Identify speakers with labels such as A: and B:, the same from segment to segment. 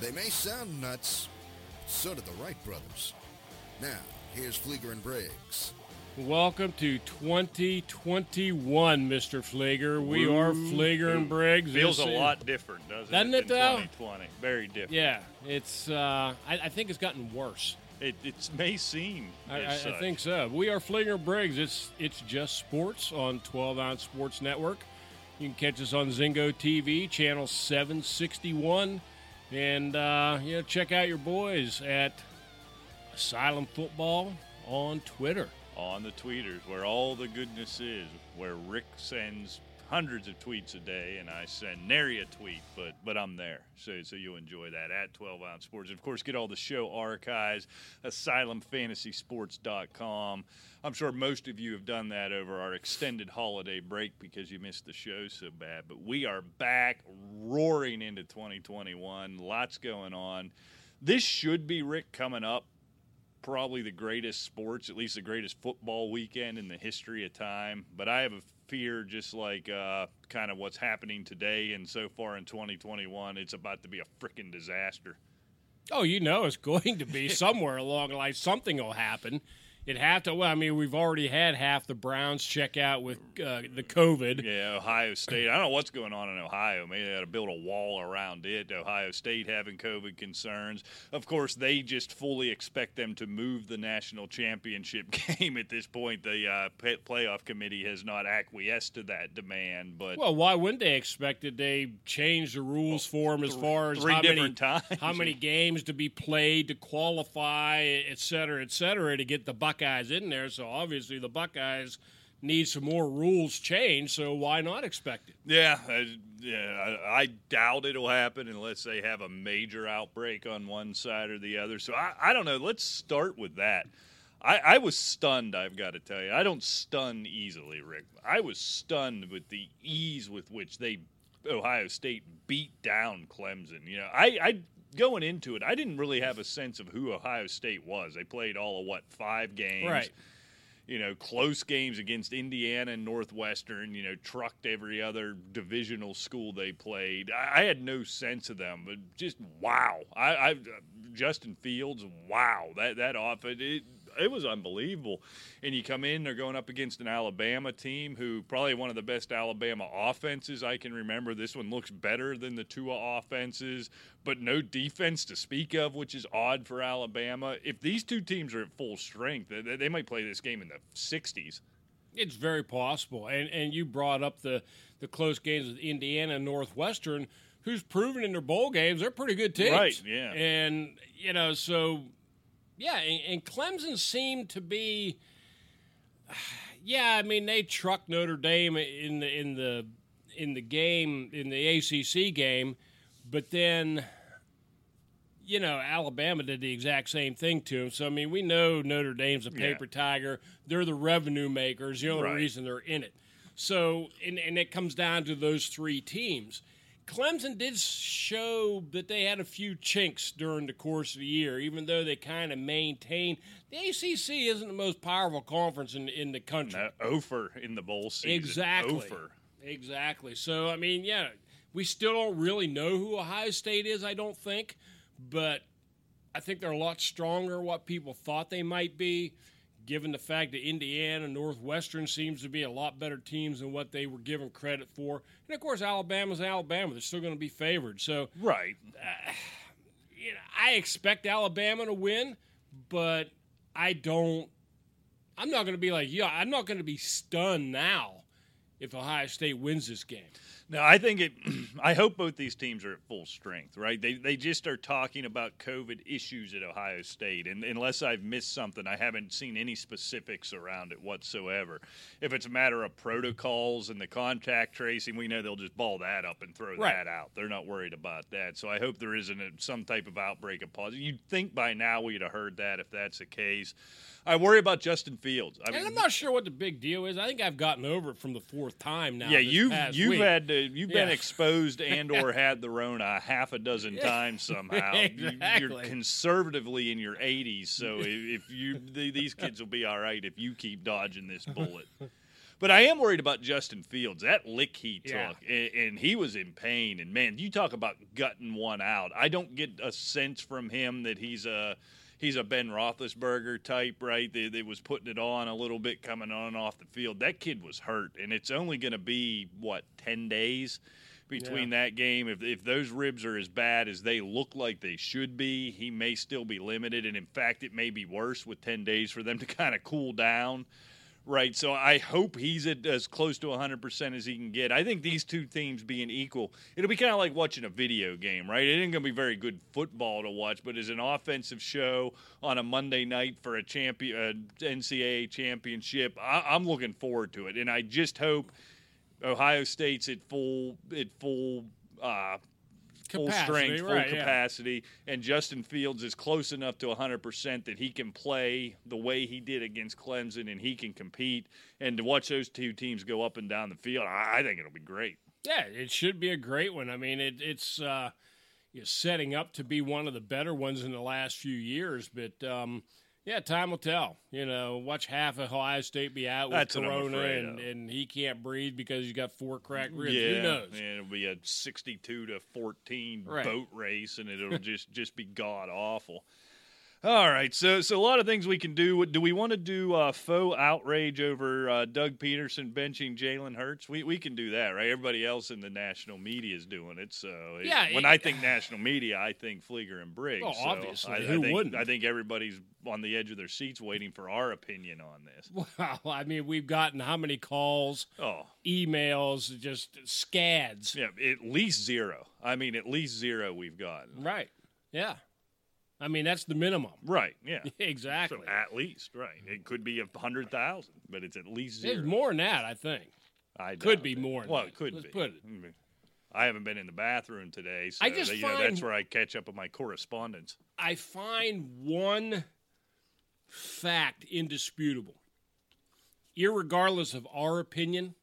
A: They may sound nuts, so do the Wright brothers. Now, here's Fleeger and Briggs.
B: Welcome to 2021, Mr. Fleeger. We are Fleeger and Briggs.
C: Feels a
B: is-
C: lot different, doesn't,
B: Doesn't
C: it?
B: it, though?
C: 2020. Very different.
B: Yeah, it's. Uh, I, I think it's gotten worse.
C: It it's, may seem.
B: I, I,
C: as
B: I
C: such.
B: think so. We are Fleeger and Briggs. It's it's just sports on 12 ounce Sports Network. You can catch us on Zingo TV, channel 761, and uh, you know check out your boys at Asylum Football on Twitter.
C: on the tweeters where all the goodness is, where Rick sends hundreds of tweets a day and I send nary a tweet, but but I'm there. So so you'll enjoy that at 12 ounce sports. And of course, get all the show archives, asylumfantasysports.com. I'm sure most of you have done that over our extended holiday break because you missed the show so bad. But we are back roaring into 2021. Lots going on. This should be Rick coming up probably the greatest sports, at least the greatest football weekend in the history of time. But I have a fear, just like uh, kind of what's happening today and so far in 2021, it's about to be a freaking disaster.
B: Oh, you know it's going to be somewhere along the line. Something will happen. It have to. Well, I mean, we've already had half the Browns check out with uh, the COVID.
C: Yeah, Ohio State. I don't know what's going on in Ohio. Maybe they got to build a wall around it. Ohio State having COVID concerns. Of course, they just fully expect them to move the national championship game at this point. The uh, pay- playoff committee has not acquiesced to that demand, but
B: Well, why wouldn't they expect it? They change the rules for them as far as how many
C: times.
B: how many games to be played to qualify, et cetera, et cetera, to get the Buckeyes in there. So obviously, the Buckeyes need some more rules changed. So why not expect it?
C: Yeah, I, yeah. I, I doubt it'll happen unless they have a major outbreak on one side or the other. So I, I don't know. Let's start with that. I, I was stunned. I've got to tell you, I don't stun easily, Rick. I was stunned with the ease with which they Ohio State beat down Clemson. You know, I, I going into it, I didn't really have a sense of who Ohio State was. They played all of what five games,
B: Right.
C: you know, close games against Indiana and Northwestern, you know, trucked every other divisional school they played. I, I had no sense of them, but just wow. I, I Justin Fields, wow. That that offense, it, it was unbelievable. And you come in, they're going up against an Alabama team who probably one of the best Alabama offenses I can remember. This one looks better than the Tua offenses, but no defense to speak of, which is odd for Alabama. If these two teams are at full strength, they, they might play this game in the 60s.
B: It's very possible. And and you brought up the the close games with Indiana and Northwestern, who's proven in their bowl games they're pretty good teams.
C: Right, yeah.
B: And you know, so yeah, and, and Clemson seemed to be yeah, I mean they trucked Notre Dame in the in the in the game in the ACC game, but then you know, Alabama did the exact same thing to him. So I mean, we know Notre Dame's a paper tiger. They're the revenue makers. The only
C: Right.
B: reason they're in it. So and and it comes down to those three teams. Clemson did show that they had a few chinks during the course of the year, even though they kind of maintained. The ACC isn't the most powerful conference in in the country.
C: Ofer in the bowl season.
B: Exactly.
C: Ofer.
B: Exactly. So I mean, yeah, we still don't really know who Ohio State is. I don't think, but I think they're a lot stronger than what people thought they might be. Given the fact that Indiana and Northwestern seems to be a lot better teams than what they were given credit for, and of course Alabama's Alabama, they're still going to be favored. So
C: Right.
B: Uh, you know, I expect Alabama to win, but I don't. I'm not going to be like, yeah, I'm not going to be stunned now if Ohio State wins this game.
C: No, I think it. I hope both these teams are at full strength. Right? They they just are talking about COVID issues at Ohio State, and unless I've missed something, I haven't seen any specifics around it whatsoever. If it's a matter of protocols and the contact tracing, we know they'll just ball that up and throw
B: Right.
C: that out. They're not worried about that. So I hope there isn't a, some type of outbreak of positive. You'd think by now we'd have heard that if that's the case. I worry about Justin Fields. I
B: And I'm not sure what the big deal is. I think I've gotten over it from the fourth time now.
C: Yeah, you've you've
B: week.
C: had to, you've been exposed and or had the Rona a half a dozen times somehow. You- You're conservatively in your 80s, so if if you these kids will be all right if you keep dodging this bullet. But I am worried about Justin Fields. That lick he took,
B: Yeah.
C: and, and he was in pain. And man, you talk about gutting one out. I don't get a sense from him that he's a he's a Ben Roethlisberger type, right? That, that was putting it on a little bit coming on and off the field. That kid was hurt, and it's only going to be what ten days between that game. If if those ribs are as bad as they look like they should be, he may still be limited, and in fact, it may be worse with ten days for them to kind of cool down. Right, so I hope he's at as close to 100% as he can get. I think these two teams being equal, it'll be kind of like watching a video game, right? It ain't going to be very good football to watch, but as an offensive show on a Monday night for a champion, uh, NCAA championship, I, I'm looking forward to it. And I just hope Ohio State's at full, at full, uh, full strength, full
B: right, yeah.
C: capacity, and Justin Fields is close enough to 100% that he can play the way he did against Clemson and he can compete. And to watch those two teams go up and down the field, I, I think it'll be great.
B: Yeah, it should be a great one. I mean, it, it's uh, setting up to be one of the better ones in the last few years. But um, yeah, time will tell. You know, watch half of Ohio State be out with
C: That's
B: corona, and, and he can't breathe because he's got four cracked ribs.
C: yeah,
B: Who knows?
C: and it'll be a 62 to 14
B: Right.
C: boat race, and it'll just just be god awful. All right, so so a lot of things we can do. Do we want to do uh, faux outrage over uh, Doug Pederson benching Jalen Hurts? We we can do that, right? Everybody else in the national media is doing it. So it-
B: Yeah,
C: when
B: it-
C: I think national media, I think Fleeger and Briggs.
B: Oh,
C: So
B: obviously.
C: I, I
B: Who
C: think,
B: wouldn't?
C: I think everybody's on the edge of their seats waiting for our opinion on this.
B: Well, I mean, we've gotten how many calls,
C: Oh,
B: emails, just scads.
C: yeah, at least zero. I mean, at least zero we've gotten.
B: Right. Yeah. I mean, that's the minimum.
C: Right. Yeah.
B: exactly.
C: So at least, right. It could be a hundred thousand, but it's at least zero.
B: There's more than that, I think.
C: I
B: could be
C: it.
B: more than
C: Well,
B: that.
C: it could
B: Let's
C: be.
B: put it.
C: Mm. I haven't been in the bathroom today, so
B: I just
C: you know, that's where I catch up on my correspondence.
B: I find one fact indisputable. Irregardless of our opinion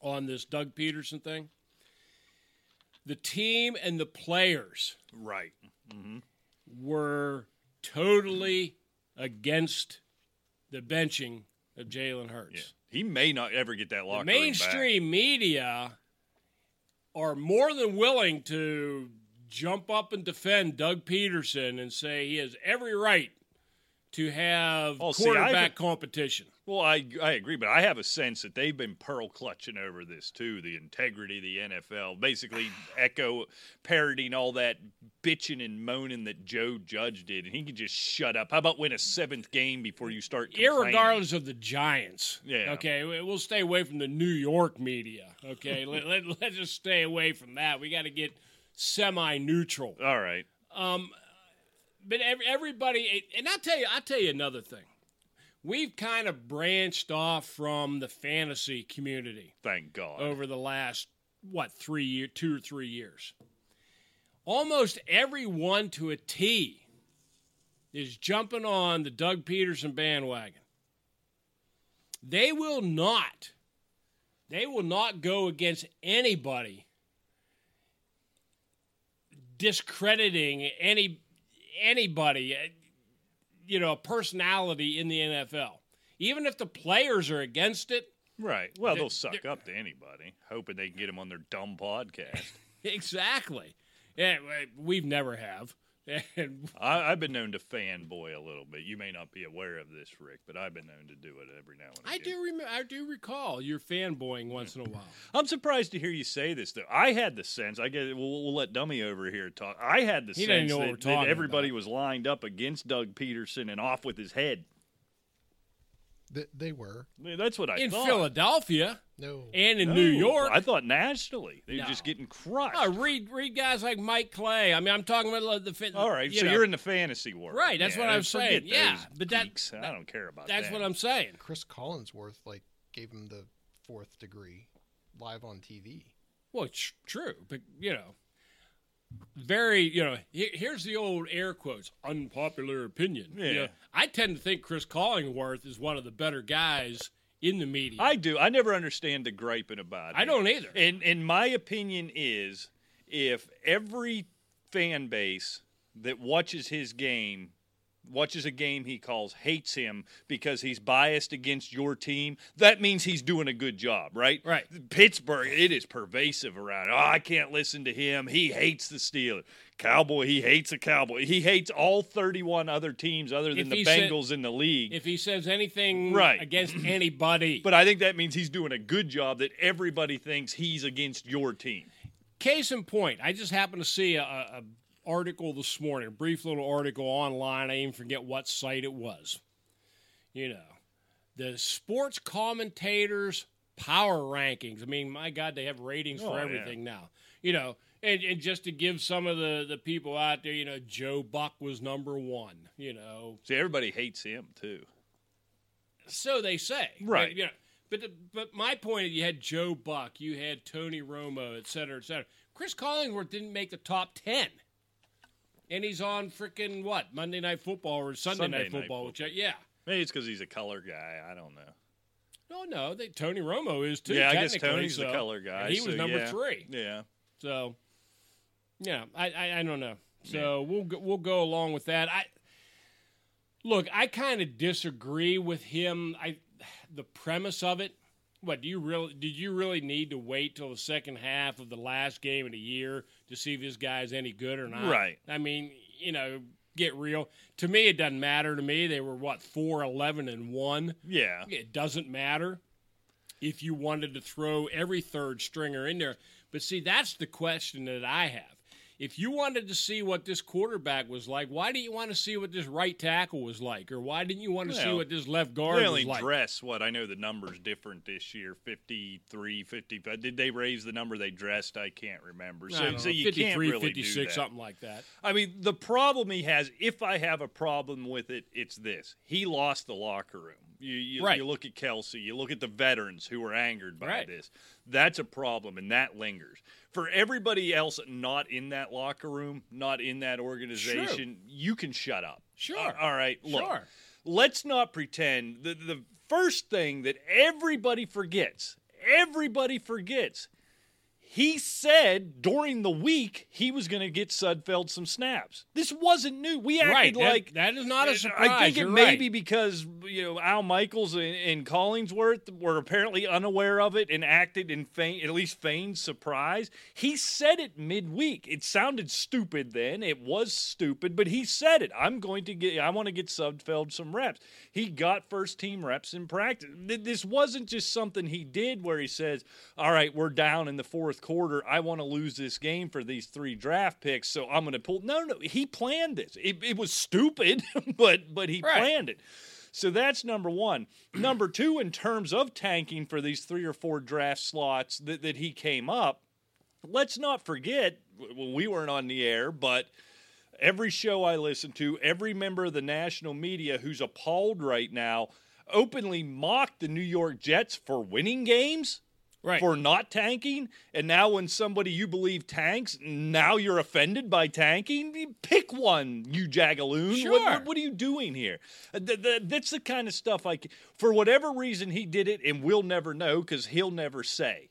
B: on this Doug Pederson thing, the team and the players
C: Right.
B: Were totally against the benching of Jalen Hurts.
C: Yeah. He may not ever get that
B: The
C: locker room
B: mainstream media are more than willing to jump up and defend Doug Pederson and say he has every right to have
C: Oh,
B: quarterback
C: haven't-
B: competition.
C: Well, I I agree, but I have a sense that they've been pearl clutching over this too. The integrity of the NFL, basically echo parroting all that bitching and moaning that Joe Judge did, and he can just shut up. How about win a seventh game before you start?
B: Irregardless of the Giants.
C: Yeah.
B: Okay, we- we'll stay away from the New York media. Okay, let, let, let's just stay away from that. We got to get semi neutral.
C: All right.
B: Um, but every, everybody and I'll tell you I'll tell you another thing. We've kind of branched off from the fantasy community
C: Thank God.
B: over the last what, 3 year 2 or 3 years. Almost everyone to a T is jumping on the Doug Pederson bandwagon. They will not they will not go against anybody discrediting any anybody, uh, you know, a personality in the NFL. Even if the players are against it,
C: Right. Well, they'll suck up to anybody, hoping they can get them on their dumb podcast.
B: exactly. Yeah, we've never have. And
C: I, I've been known to fanboy a little bit. You may not be aware of this, Rick, but I've been known to do it every now and again.
B: I do remember. I do recall your fanboying once in a while.
C: I'm surprised to hear you say this, though. I had the sense. I get. We'll, we'll let Dummy over here talk. I had the
B: He
C: sense that, that everybody
B: about.
C: was lined up against Doug Pederson and off with his head.
D: Th- they were.
C: I mean, that's what I
B: in
C: thought.
B: Philadelphia
D: No.
B: and in
C: No,
B: New York.
C: I thought nationally they were
B: No.
C: just getting crushed.
B: Oh, read read guys like Mike Clay. I mean, I'm talking about uh, the fin-
C: All right,
B: you
C: so
B: know,
C: you're in the fantasy world,
B: Right, that's what I'm
C: forget
B: saying. Yeah,
C: those
B: but that-
C: I don't care about
B: That's
C: that.
B: what I'm saying.
D: Chris Collinsworth like gave him the fourth degree live on TV.
B: Well, it's true, but you know, very you know. Here's the old air quotes: unpopular opinion. You
C: Yeah.
B: know, I tend to think Chris Collinsworth is one of the better guys in the media.
C: I do. I never understand the griping about it.
B: I don't either.
C: And and my opinion is if every fan base that watches his game watches a game he calls, hates him because he's biased against your team, that means he's doing a good job, right?
B: Right.
C: Pittsburgh, it is pervasive around. Oh, I can't listen to him. He hates the Steelers. Cowboy, he hates the Cowboy. He hates all 31 other teams other than
B: If
C: the
B: he said-
C: Bengals in the league.
B: If he says anything
C: Right.
B: against anybody,
C: but I think that means he's doing a good job that everybody thinks he's against your team.
B: case in point, I just happened to see a, a article this morning, a brief little article online. I even forget what site it was. You know, the sports commentators power rankings. I mean, my God, they have ratings
C: Oh,
B: for
C: yeah.
B: everything now. You know, and, and just to give some of the, the people out there, you know, Joe Buck was number one. You know,
C: See, everybody hates him too.
B: so they say.
C: Right.
B: But, you know, but, the, but my point is you had Joe Buck, you had Tony Romo, et cetera, et cetera. Chris Collinsworth didn't make the top 10. And he's on freaking what? Monday Night Football or Sunday,
C: Sunday
B: Night
C: Night
B: Football, which I, yeah.
C: Maybe it's because he's a color guy. I don't know.
B: No, no, they, Tony Romo is too.
C: yeah, I guess Tony's the color guy.
B: he was number
C: yeah.
B: three.
C: Yeah.
B: So, yeah, I, I, I don't know. So we'll go, we'll go along with that. I look, I kind of disagree with him. I the premise of it. What do you really did you really need to wait till the second half of the last game of the year to see if this guy's any good or not?
C: Right.
B: I mean, you know, get real. To me, it doesn't matter. To me, they were what four, eleven, and one.
C: Yeah.
B: It doesn't matter if you wanted to throw every third stringer in there. But see, that's the question that I have. If you wanted to see what this quarterback was like, why didn't you want to see what this right tackle was like? Or why didn't you want to see what this left guard
C: They
B: was like?
C: dress what I know the number's different this year 53 55 did they raise the number they dressed I can't remember so, so you
B: 53,
C: can't really
B: 56,
C: do that.
B: something like that.
C: I mean the problem he has if I have a problem with it it's this he lost the locker room you, you,
B: Right.
C: you look at Kelce you look at the veterans who were angered by
B: Right.
C: this that's a problem and that lingers for everybody else not in that locker room not in that organization you can shut up
B: Sure.
C: all all right look
B: Sure.
C: let's not pretend the the first thing that everybody forgets everybody forgets he said during the week he was going to get Sudfeld some snaps. This wasn't new. We acted
B: Right. that-
C: like
B: that is not a surprise.
C: I think it may
B: right.
C: be because you know Al Michaels and, and Collinsworth were apparently unaware of it and acted in feign, at least feigned surprise. He said it midweek. It sounded stupid then. It was stupid, but he said it. I'm going to get. I want to get Sudfeld some reps. He got first team reps in practice. This wasn't just something he did where he says, "All right, we're down in the fourth quarter. I want to lose this game for these three draft picks, so I'm going to pull." No, no, he planned this. It, it was stupid, but but he
B: Right.
C: planned it. So that's number one. number two, in terms of tanking for these three or four draft slots that, that he came up, let's not forget, well, we weren't on the air, but every show I listen to, every member of the national media who's appalled right now openly mocked the New York Jets for winning games.
B: Right.
C: For not tanking, and now when somebody you believe tanks, now you're offended by tanking. Pick one, you jagaloon. What-
B: Sure.
C: What, what are you doing here? Uh, th- th- that's the kind of stuff I. For whatever reason, he did it, and we'll never know because he'll never say.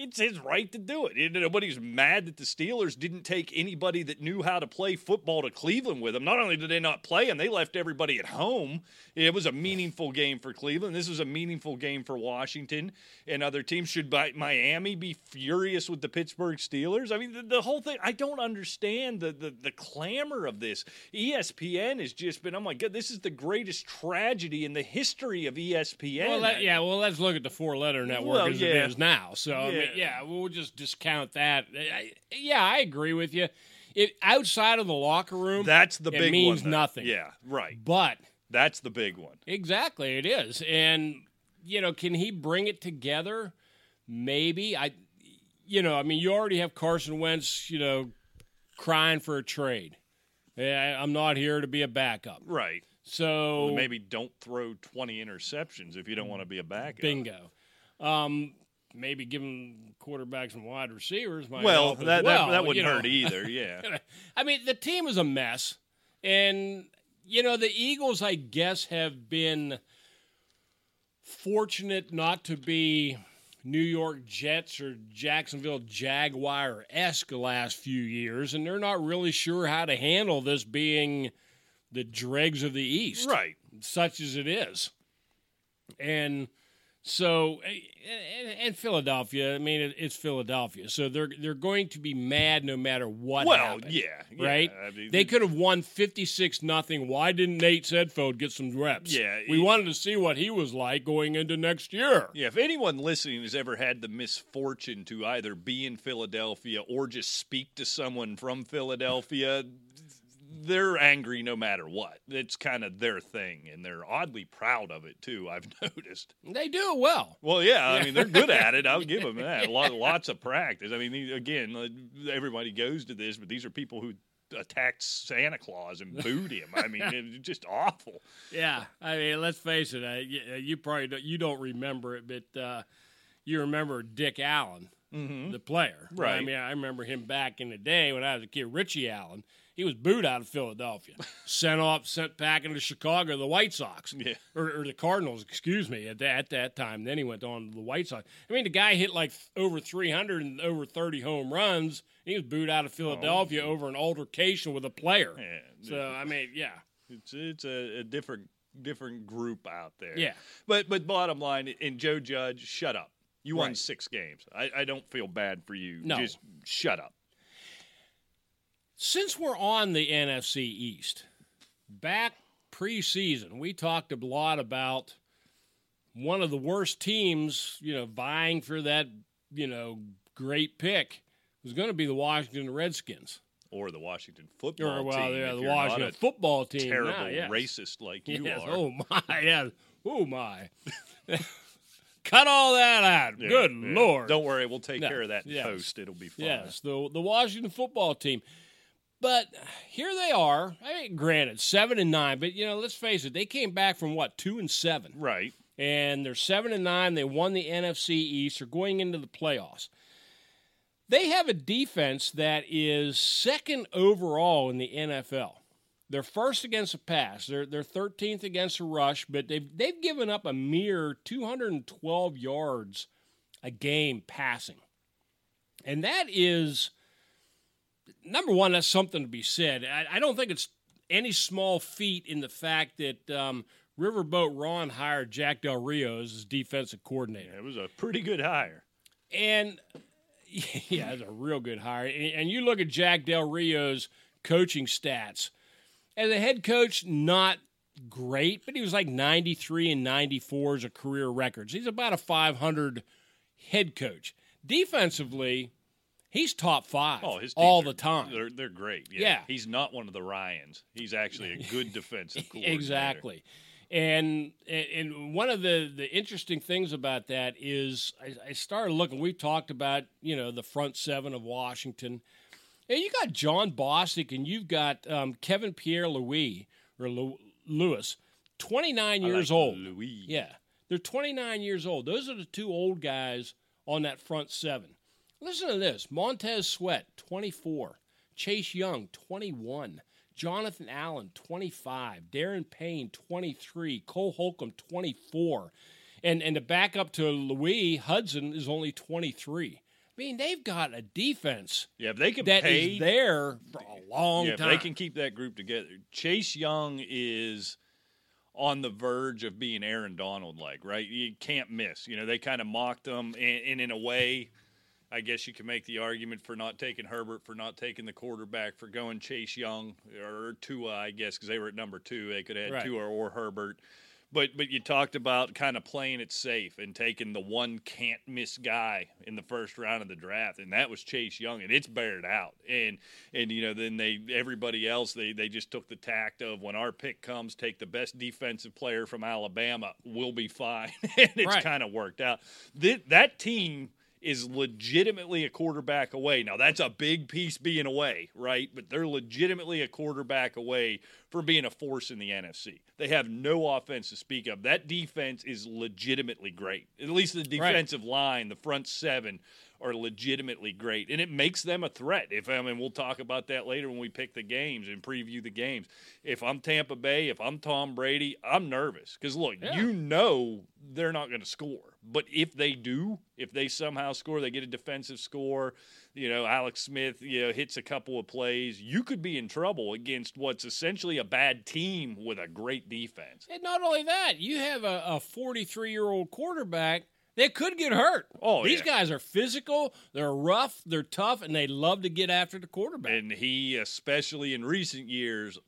C: It's his right to do it. Nobody's mad that the Steelers didn't take anybody that knew how to play football to Cleveland with them. Not only did they not play and they left everybody at home. It was a meaningful game for Cleveland. This was a meaningful game for Washington and other teams. Should Mi- Miami be furious with the Pittsburgh Steelers? I mean, the, the whole thing. I don't understand the, the the clamor of this. ESPN has just been. Oh my god, this is the greatest tragedy in the history of ESPN.
B: Well, that, yeah. Well, let's look at the four-letter network
C: Well,
B: as
C: yeah.
B: it is now. So, I mean,
C: Yeah.
B: yeah, we'll just discount that. I, yeah, I agree with you. It outside of the locker room,
C: That's the
B: it
C: big
B: means
C: one.
B: nothing.
C: Yeah, right.
B: but
C: That's the big one.
B: exactly, it is. And you know, can he bring it together? Maybe. I, you know, I mean, you already have Carson Wentz, you know, crying for a trade. Yeah, I'm not here to be a backup.
C: Right.
B: So
C: Well, maybe don't throw 20 interceptions if you don't want to be a backup.
B: Bingo. Um, maybe giving quarterbacks and wide receivers might
C: Well,
B: help
C: that,
B: well,
C: that, that wouldn't
B: you know.
C: hurt either. Yeah.
B: I mean, the team is a mess, and you know the Eagles, I guess, have been fortunate not to be New York Jets or Jacksonville Jaguar esque the last few years, and they're not really sure how to handle this being the dregs of the East,
C: Right.
B: such as it is. And so, eh, and, and Philadelphia, I mean, it's Philadelphia, so they're they're going to be mad no matter what.
C: Well,
B: happened,
C: yeah, yeah,
B: right.
C: I mean,
B: they could have won fifty six nothing. Why didn't Nate Sudfeld get some reps?
C: Yeah,
B: we
C: it-
B: wanted to see what he was like going into next year.
C: Yeah, if anyone listening has ever had the misfortune to either be in Philadelphia or just speak to someone from Philadelphia, they're angry no matter what. It's kind of their thing, and they're oddly proud of it too. I've noticed.
B: They do it well.
C: Well, yeah, I mean they're good at it. I'll give them that. Lot, lots of practice. I mean, again, uh, everybody goes to this, but these are people who attacked Santa Claus and booed him. I mean, it's just awful.
B: Yeah, I mean, let's face it. Uh, you, you probably don't, you don't remember it, but uh, you remember Dick Allen, the player. Right. I
C: Mm-hmm.
B: Mean, I remember him back in the day when I was a kid. Richie Allen. He was booed out of Philadelphia, sent off, sent back into Chicago, the White Sox,
C: Yeah.
B: or, or the Cardinals, excuse me, at that, at that time. Then he went on to the White Sox. I mean, the guy hit like over 300 and over 30 home runs. He was booed out of oh, Philadelphia over an altercation with a player.
C: Oh. Yeah.
B: So I mean, yeah,
C: It's it's a, a different different group out there.
B: Yeah.
C: But but bottom line, and Joe Judge, shut up. You won
B: Right.
C: six games. I, I don't feel bad for you.
B: No.
C: Just shut up.
B: Since we're on the NFC East, back preseason, we talked a lot about one of the worst teams, you know, vying for that, you know, great pick was going to be the Washington Redskins.
C: Or the Washington football
B: Or, well,
C: team.
B: yeah, the Washington football team.
C: terrible
B: now, yes.
C: racist like you
B: Yes.
C: are.
B: Oh, my. Yes. Oh, my. Cut all that out.
C: Yeah,
B: Good
C: yeah.
B: Lord.
C: Don't worry, we'll take
B: No,
C: care of that
B: yes.
C: post. It'll be fine.
B: Yes, the the Washington football team. But here they are. I mean, granted, seven and nine, but you know, let's face it, they came back from what two and seven,
C: Right.
B: and they're seven and nine. They won the NFC East. They're going into the playoffs. They have a defense that is second overall in the NFL. They're first against the pass. They're they're 13th against the rush, but they've they've given up a mere 212 yards a game passing. And that is number one, that's something to be said. I, I don't think it's any small feat in the fact that um, Riverboat Ron hired Jack Del Rio as his defensive coordinator.
C: It was a pretty good hire.
B: And yeah, it's a real good hire. And, and you look at Jack Del Rio's coaching stats. As a head coach, not great, but he was like 93 and 94 as a career records. He's about a 500 head coach. Defensively, he's top five
C: Oh, his
B: all
C: are-
B: the time.
C: They're they're great. Yeah.
B: Yeah.
C: He's not one of the Ryans. He's actually a good defensive coordinator.
B: exactly. And and one of the, the interesting things about that is I, I started looking. We talked about you know the front seven of Washington, and you got Jon Bostic and you've got um, Kevin Pierre Louis or Lew- Lewis, twenty nine years
C: like
B: old.
C: Louis.
B: Yeah, they're twenty nine years old. Those are the two old guys on that front seven. Listen to this: Montez Sweat, twenty four, Chase Young, twenty one. Jonathan Allen, 25. Daron Payne, 23. Cole Holcomb, 24. And and to back up to Louis, Hudson is only 23. I mean, they've got a defense
C: Yeah, if they can
B: that is
C: pay
B: there for a long
C: yeah, if
B: time.
C: they can keep that group together. Chase Young is on the verge of being Aaron Donald like, right? You can't miss. You know, they kind of mocked him and, and in a way I guess you can make the argument for not taking Herbert, for not taking the quarterback, for going Chase Young or Tua, I guess, because they were at number two. They could have had
B: Right.
C: Tua or Herbert. But but you talked about kind of playing it safe and taking the one can't miss guy in the first round of the draft, and that was Chase Young, and it's bared out. And and you know then they everybody else they they just took the tact of when our pick comes, take the best defensive player from Alabama, we'll be fine, and it's
B: Right.
C: kind of worked out. Th- that team is legitimately a quarterback away. Now that's a big piece being away, right? But they're legitimately a quarterback away from being a force in the NFC. They have no offense to speak of. That defense is legitimately great. At least the defensive line, the front seven are legitimately great, and it makes them a threat. If I mean, we'll talk about that later when we pick the games and preview the games. If I'm Tampa Bay, if I'm Tom Brady, I'm nervous because look,
B: Yeah.
C: you know they're not going to score. But if they do, if they somehow score, they get a defensive score, you know, Alex Smith, you know, hits a couple of plays, you could be in trouble against what's essentially a bad team with a great defense.
B: And not only that, you have a 43 year old quarterback that could get hurt.
C: Oh,
B: these
C: yeah.
B: guys are physical, they're rough, they're tough, and they love to get after the quarterback.
C: And he, especially in recent years,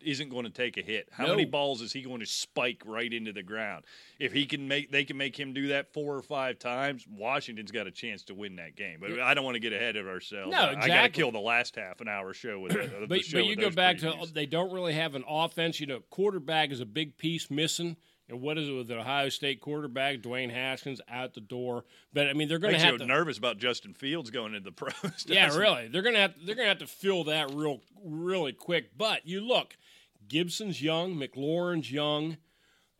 C: isn't going to take a hit. How
B: No.
C: many balls is he going to spike right into the ground? If he can make, they can make him do that four or five times. Washington's got a chance to win that game. But I don't want to get ahead of ourselves.
B: No,
C: I- I got to kill the last half an hour show with it.
B: but,
C: show
B: but you go back
C: previews.
B: to they don't really have an offense. You know, quarterback is a big piece missing. And what is it with the Ohio State quarterback, Dwayne Haskins, out the door? But I mean, they're going to have to.
C: nervous about Justin Fields going into the pros.
B: Yeah, really. They're gonna have they're gonna have to fill that real really quick. But you look, Gibson's young, McLaurin's young,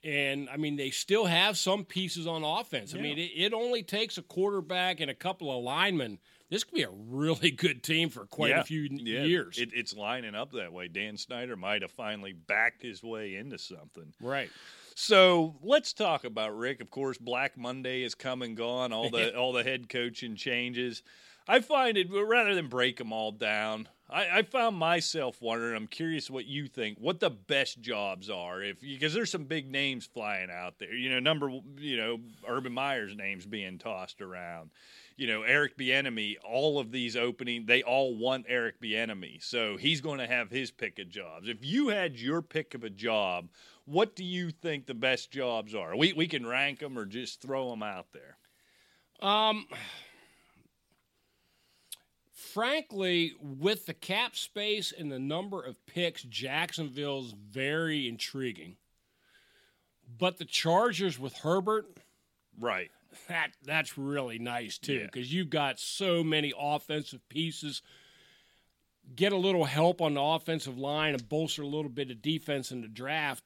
B: and I mean they still have some pieces on offense. I mean it, it only takes a quarterback and a couple of linemen. This could be a really good team for quite
C: Yeah,
B: a few
C: yeah.
B: years.
C: It, it's lining up that way. Dan Snyder might have finally backed his way into something.
B: right.
C: So let's talk about Rick. Of course, Black Monday is come and gone. All the all the head coaching changes. I find it rather than break them all down. I, I found myself wondering. I'm curious what you think. What the best jobs are, if because there's some big names flying out there. You know, number you know Urban Meyer's names being tossed around. You know, Eric Bieniemy. All of these opening, they all want Eric Bieniemy, so he's going to have his pick of jobs. If you had your pick of a job, what do you think the best jobs are? We we can rank them or just throw them out there.
B: Um, frankly, with the cap space and the number of picks, Jacksonville's very intriguing. But the Chargers with Herbert,
C: Right.
B: that that's really nice too
C: Yeah.
B: because you've got so many offensive pieces. Get a little help on the offensive line and bolster a little bit of defense in the draft.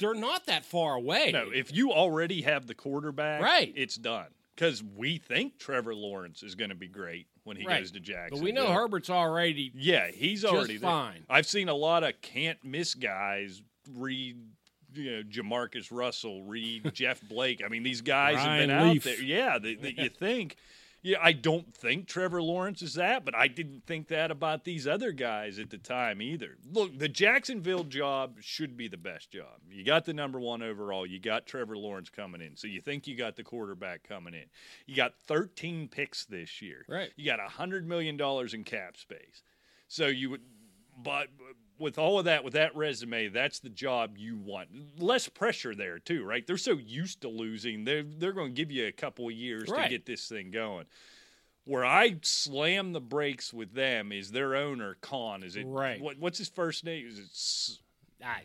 B: They're not that far away.
C: No, if you already have the quarterback,
B: Right.
C: it's done. Because we think Trevor Lawrence is going to be great when he
B: Right.
C: goes to Jackson.
B: but we know Herbert's already
C: Yeah, he's already there.
B: fine.
C: I've seen a lot of can't miss guys read. You know, Jamarcus Russell, read Jeff Blake. I mean, these guys have been
B: Ryan
C: out there. Yeah, that you think. Yeah, I don't think Trevor Lawrence is that, but I didn't think that about these other guys at the time either. Look, the Jacksonville job should be the best job. You got the number one overall. You got Trevor Lawrence coming in, so you think you got the quarterback coming in. You got 13 picks this year.
B: Right.
C: You got a hundred million dollars in cap space. So you would, but with all of that, with that resume, that's the job you want. Less pressure there too, right? They're so used to losing. They're they're going to give you a couple of years
B: Right.
C: to get this thing going. Where I slam the brakes with them is their owner, Khan. Is it
B: Right.
C: What, what's his first name? Is it
B: I,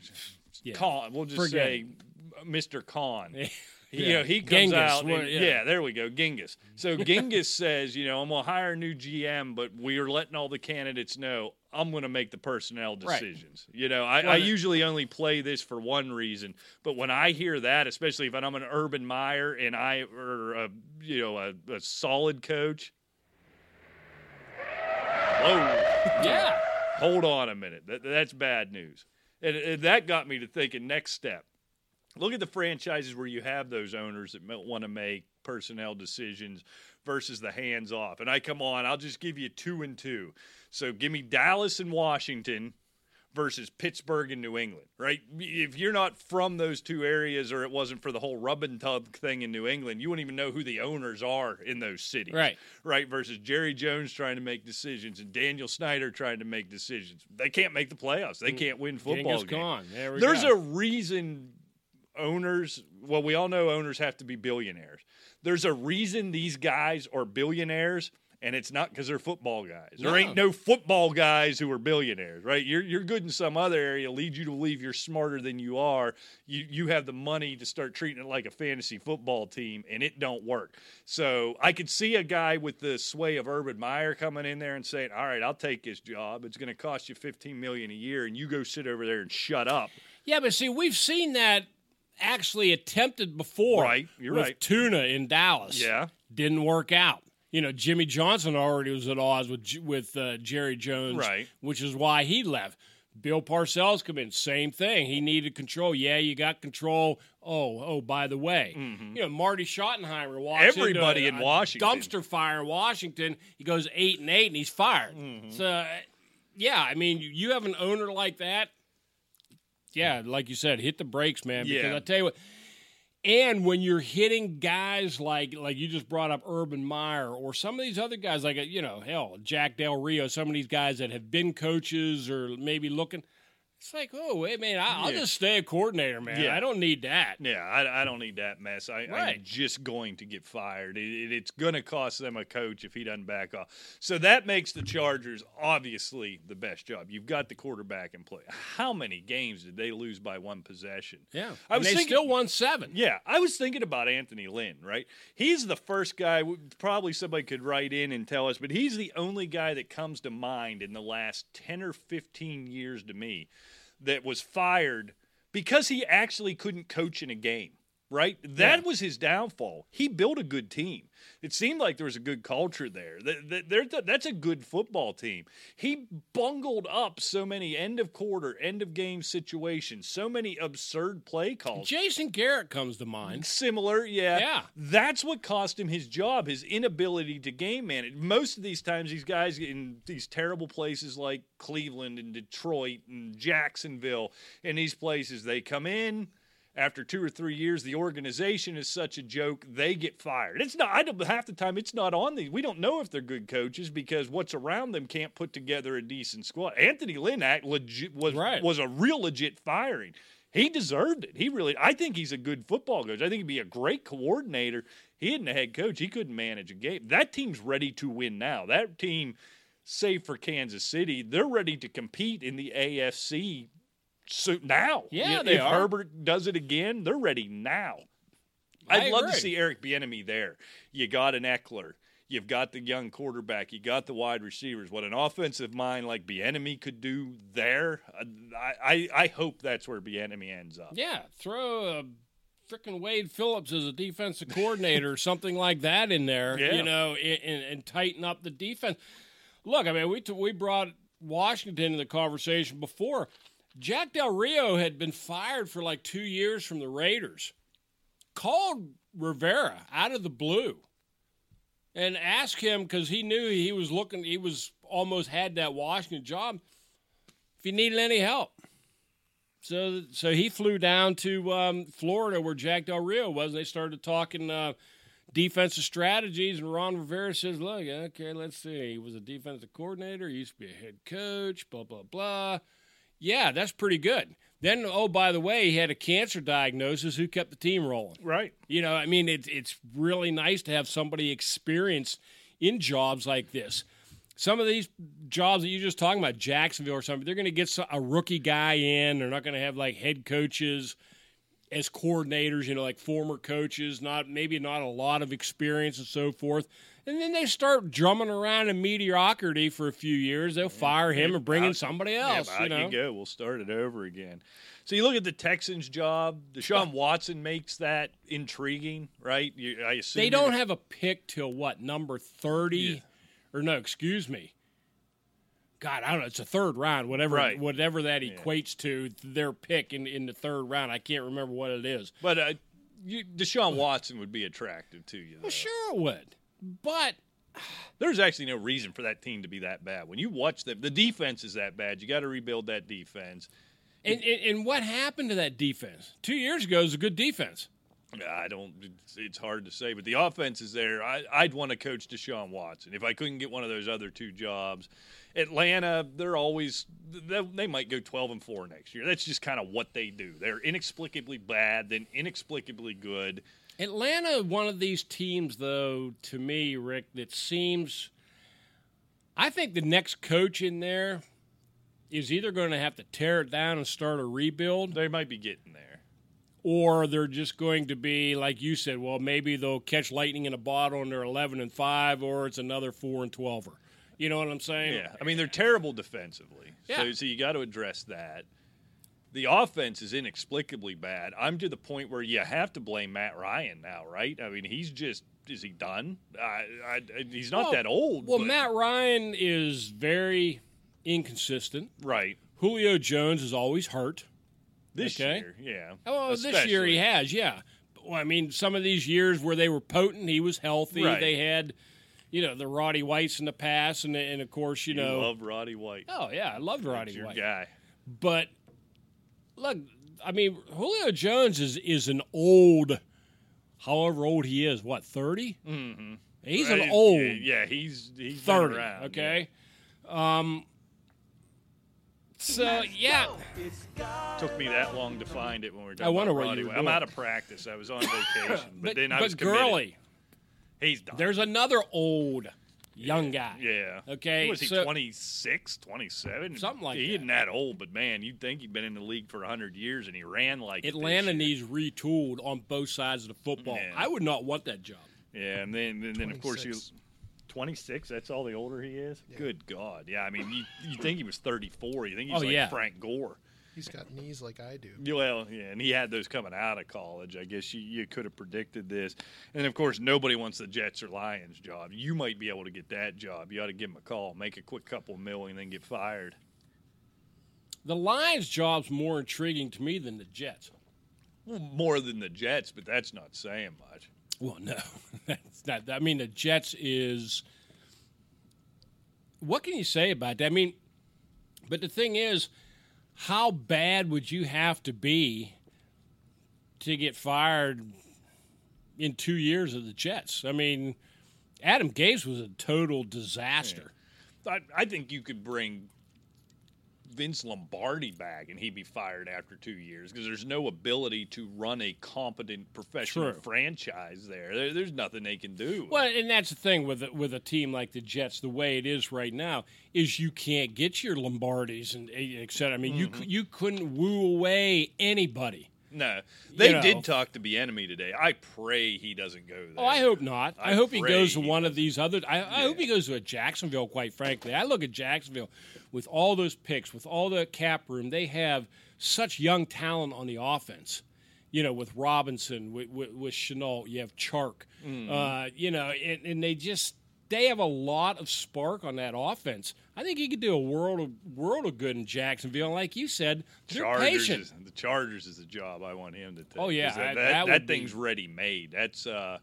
B: yeah.
C: Khan? We'll just
B: Forget
C: say Mr. Khan.
B: Yeah.
C: You know, he comes
B: Genghis,
C: out. and-
B: yeah.
C: yeah. there we go, Genghis. So Genghis says, you know, I'm going to hire a new GM, but we are letting all the candidates know I'm going to make the personnel
B: Right.
C: decisions. You know, I,
B: Well,
C: I usually only play this for one reason, but when I hear that, especially if I'm an Urban Meyer and I or a, you know a, a solid coach. Whoa
B: yeah.
C: hold on a minute. That, that's bad news. And, and that got me to thinking next step. Look at the franchises where you have those owners that want to make personnel decisions versus the hands off. And I come on, I'll just give you two and two. So give me Dallas and Washington versus Pittsburgh and New England, right? If you're not from those two areas or it wasn't for the whole rub and thing in New England, you wouldn't even know who the owners are in those cities.
B: Right.
C: Right. Versus Jerry Jones trying to make decisions and Daniel Snyder trying to make decisions. They can't make the playoffs. They mm. can't win football.
B: Khan. There
C: There's
B: go.
C: a reason owners, well, we all know owners have to be billionaires. There's a reason these guys are billionaires, and it's not because they're football guys. There
B: No.
C: ain't no football guys who are billionaires, right? You're, you're good in some other area, lead you to believe you're smarter than you are. You, you have the money to start treating it like a fantasy football team, and it don't work. So I could see a guy with the sway of Urban Meyer coming in there and saying, all right, I'll take this job. It's going to cost you 15 million a year, and you go sit over there and shut up.
B: Yeah, but see, we've seen that actually attempted before.
C: Right, you're
B: with
C: right.
B: Tuna in Dallas.
C: Yeah.
B: Didn't work out. You know, Jimmy Johnson already was at odds with with uh, Jerry Jones,
C: Right.
B: Which is why he left. Bill Parcells come in, same thing. He needed control. Yeah, you got control. Oh, oh, by the way, you know Marty Schottenheimer walks into
C: Everybody
B: a-
C: in Washington.
B: dumpster fire in Washington. He goes eight and eight, and he's fired. So, uh, yeah, I mean, you- you have an owner like that. Yeah, like you said, hit the brakes, man. Because
C: Yeah.
B: I tell you what, and when you're hitting guys like like you just brought up Urban Meyer or some of these other guys, like you know, hell, Jack Del Rio, some of these guys that have been coaches or maybe looking. It's like, oh, wait, man, I, I'll
C: Yeah.
B: just stay a coordinator, man.
C: Yeah.
B: I don't need that.
C: Yeah, I, I don't need that mess. I, I'm
B: Right.
C: just going to get fired. It, it- it's going to cost them a coach if he doesn't back off. So that makes the Chargers obviously the best job. You've got the quarterback in play. How many games did they lose by one possession?
B: Yeah,
C: I
B: And
C: was
B: they
C: thinking-
B: still won seven.
C: Yeah, I was thinking about Anthony Lynn, right? He's the first guy, probably somebody could write in and tell us, but he's the only guy that comes to mind in the last 10 or 15 years to me that was fired because he actually couldn't coach in a game, right? That
B: Yeah.
C: was his downfall. He built a good team. It seemed like there was a good culture there. That- that- they're- That's a good football team. He bungled up so many end of quarter, end of game situations, so many absurd play calls.
B: Jason Garrett comes to mind.
C: Similar, yeah.
B: Yeah.
C: That's what cost him his job, his inability to game manage. Most of these times, these guys in these terrible places like Cleveland and Detroit and Jacksonville, and these places, they come in. After two or three years, the organization is such a joke. They get fired. It's not. I don't, half the time, it's not on these. We don't know if they're good coaches because what's around them can't put together a decent squad. Anthony Lynn act legit was
B: Right.
C: was a real legit firing. He deserved it. He really. I think he's a good football coach. I think he'd be a great coordinator. He isn't a head coach. He couldn't manage a game. That team's ready to win now. That team, save for Kansas City, they're ready to compete in the AFC. So now,
B: Yeah,
C: if
B: they are.
C: Herbert does it again, they're ready now.
B: I
C: I'd love to see Eric Bieniemy there. You got an Ekeler. You've got the young quarterback. You got the wide receivers. What an offensive mind like Bieniemy could do there. I, I, I hope that's where Bieniemy ends up.
B: Yeah, throw a freaking Wade Phillips as a defensive coordinator or something like that in there,
C: Yeah.
B: you know, and, and, and tighten up the defense. Look, I mean, we t- we brought Washington into the conversation before. Jack Del Rio had been fired for like two years from the Raiders. Called Rivera out of the blue and asked him because he knew he was looking, he was almost had that Washington job. If he needed any help. So, so he flew down to um, Florida where Jack Del Rio was. And they started talking uh, defensive strategies, and Ron Rivera says, "Look, okay, let's see. He was a defensive coordinator. He used to be a head coach. Blah blah blah. Yeah, that's pretty good. Then, oh by the way, he had a cancer diagnosis. Who kept the team rolling?
C: Right.
B: You know, I mean, it's it's really nice to have somebody experienced in jobs like this. Some of these jobs that you're just talking about, Jacksonville or something, they're going to get a rookie guy in. They're not going to have like head coaches as coordinators, you know, like former coaches, not maybe not a lot of experience and so forth. And then they start drumming around in mediocrity for a few years. They'll fire him and bring in somebody else.
C: Yeah,
B: you know,
C: you go. We'll start it over again. So you look at the Texans' job. Deshaun Watson makes that intriguing, right? You, I assume
B: They don't have a pick till what number thirty,
C: Yeah.
B: or no, excuse me. God, I don't know. It's a third round, whatever,
C: Right.
B: whatever that equates to. Their pick in, in the third round. I can't remember what it is.
C: But uh, you, Deshaun Watson would be attractive to you. Though.
B: Well, sure it would, but
C: There's actually no reason for that team to be that bad. When you watch them, the defense is that bad. You got to rebuild that defense.
B: and, and and what happened to that defense two years ago? Is a good defense.
C: I don't. It's, hard to say, but the offense is there. I, I'd want to coach Deshaun Watson if I couldn't get one of those other two jobs. Atlanta, they're always they, they might go twelve and four next year. That's just kind of what they do. They're inexplicably bad, then inexplicably good.
B: Atlanta, one of these teams, though, to me, Rick, that seems. I think the next coach in there is either going to have to tear it down and start a rebuild,
C: They might be getting there.
B: or they're just going to be like you said. Well, maybe they'll catch lightning in a bottle and they're eleven and five, or it's another four and twelver. You know what I'm saying?
C: Yeah, I mean they're terrible defensively. So,
B: Yeah.
C: so you got to address that. The offense is inexplicably bad. I'm to the point where you have to blame Matt Ryan now, right? I mean, he's just is he done? I, I, he's not
B: Well-
C: that old.
B: Well,
C: but-
B: Matt Ryan is very inconsistent.
C: right?
B: Julio Jones is always hurt.
C: This
B: Okay.
C: year, yeah.
B: Oh, this year he has, yeah. Well, I mean, some of these years where they were potent, he was healthy.
C: Right.
B: They had, you know, the Roddy Whites in the past, and and of course, you,
C: You
B: know,
C: love Roddy White.
B: oh yeah, I loved
C: That's
B: Roddy
C: your
B: White.
C: guy.
B: But look, I mean, Julio Jones is is an old, however old he is, what 30 Mm-hmm. He's an old
C: Yeah, he's he's
B: thirty.
C: around, yeah.
B: okay. Um. So yeah,
C: Took me that long to find it when we were talking
B: I wonder what you were
C: I'm out of practice. I was on vacation, but,
B: but
C: then I
B: but
C: was committed.
B: Gurley,
C: He's done.
B: there's another old young guy.
C: yeah.
B: Okay,
C: Was he
B: so-
C: 26, 27?
B: Something like that.
C: he
B: that.
C: isn't that old, but man, you'd think he'd been in the league for 100 years and he ran like
B: Atlanta needs retooled on both sides of the football.
C: Yeah.
B: I would not want that job.
C: Yeah, and then and then of course you
D: 26.
C: 26, that's all the older he is? Good God. Yeah, I mean, you, you think he was 34. You think he's
B: Oh,
C: like
B: yeah.
C: Frank Gore.
D: He's got knees like I do.
C: Yeah, Well, yeah, and he had those coming out of college. I guess you, you could have predicted this. And of course, nobody wants the Jets or Lions job. You might be able to get that job. You ought to give him a call, make a quick couple mil, and then get fired.
B: The Lions' job's more intriguing to me than the Jets.
C: Well, more than the Jets, but that's not saying much.
B: Well, no, that's not. I mean, the Jets is. What can you say about that? I mean, but the thing is, how bad would you have to be to get fired in two years of the Jets? I mean, Adam Gase was a total disaster.
C: I, I think you could bring Vince Lombardi back and he'd be fired after two years because there's no ability to run a competent professional
B: True.
C: franchise there. there. There's nothing they can do.
B: Well, and that's the thing with a, with a team like the Jets, the way it is right now, is you can't get your Lombardis and et cetera. I mean, you
C: Mm-hmm.
B: you you couldn't woo away anybody.
C: no, they
B: know.
C: did talk to Bieniemy today. I pray he doesn't go there.
B: Oh, I hope not. I,
C: I
B: hope he goes to one of these other. I, I hope he goes to a Jacksonville. Quite frankly, I look at Jacksonville with all those picks, with all the cap room. They have such young talent on the offense. You know, with Robinson, with with, with Shenault, you have Chark.
C: Mm-hmm.
B: Uh, you know, and, and they just they have a lot of spark on that offense. I think he could do a world of world of good in Jacksonville. And like you said, they're
C: Chargers
B: patient.
C: is, the Chargers is the job I want him to take.
B: Oh, yeah,
C: 'Cause
B: I-
C: that,
B: that
C: that, thing's
B: be-
C: ready made. That's uh,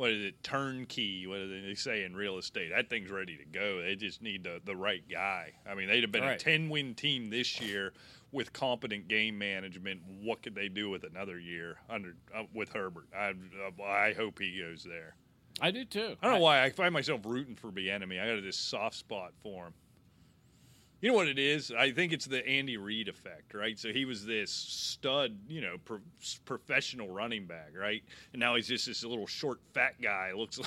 C: what is it? Turnkey. What do they say in real estate? That thing's ready to go. They just need the the right guy. I mean, they'd have been a ten win team this year with competent game management. What could they do with another year under uh, with Herbert? I uh, I hope he goes there.
B: I do too.
C: I don't know why I find myself rooting for the enemy. I got this soft spot for him. You know what it is? I think it's the Andy Reid effect, right? So he was this stud, you know, pro- professional running back, right? And now he's just this little short, fat guy. Looks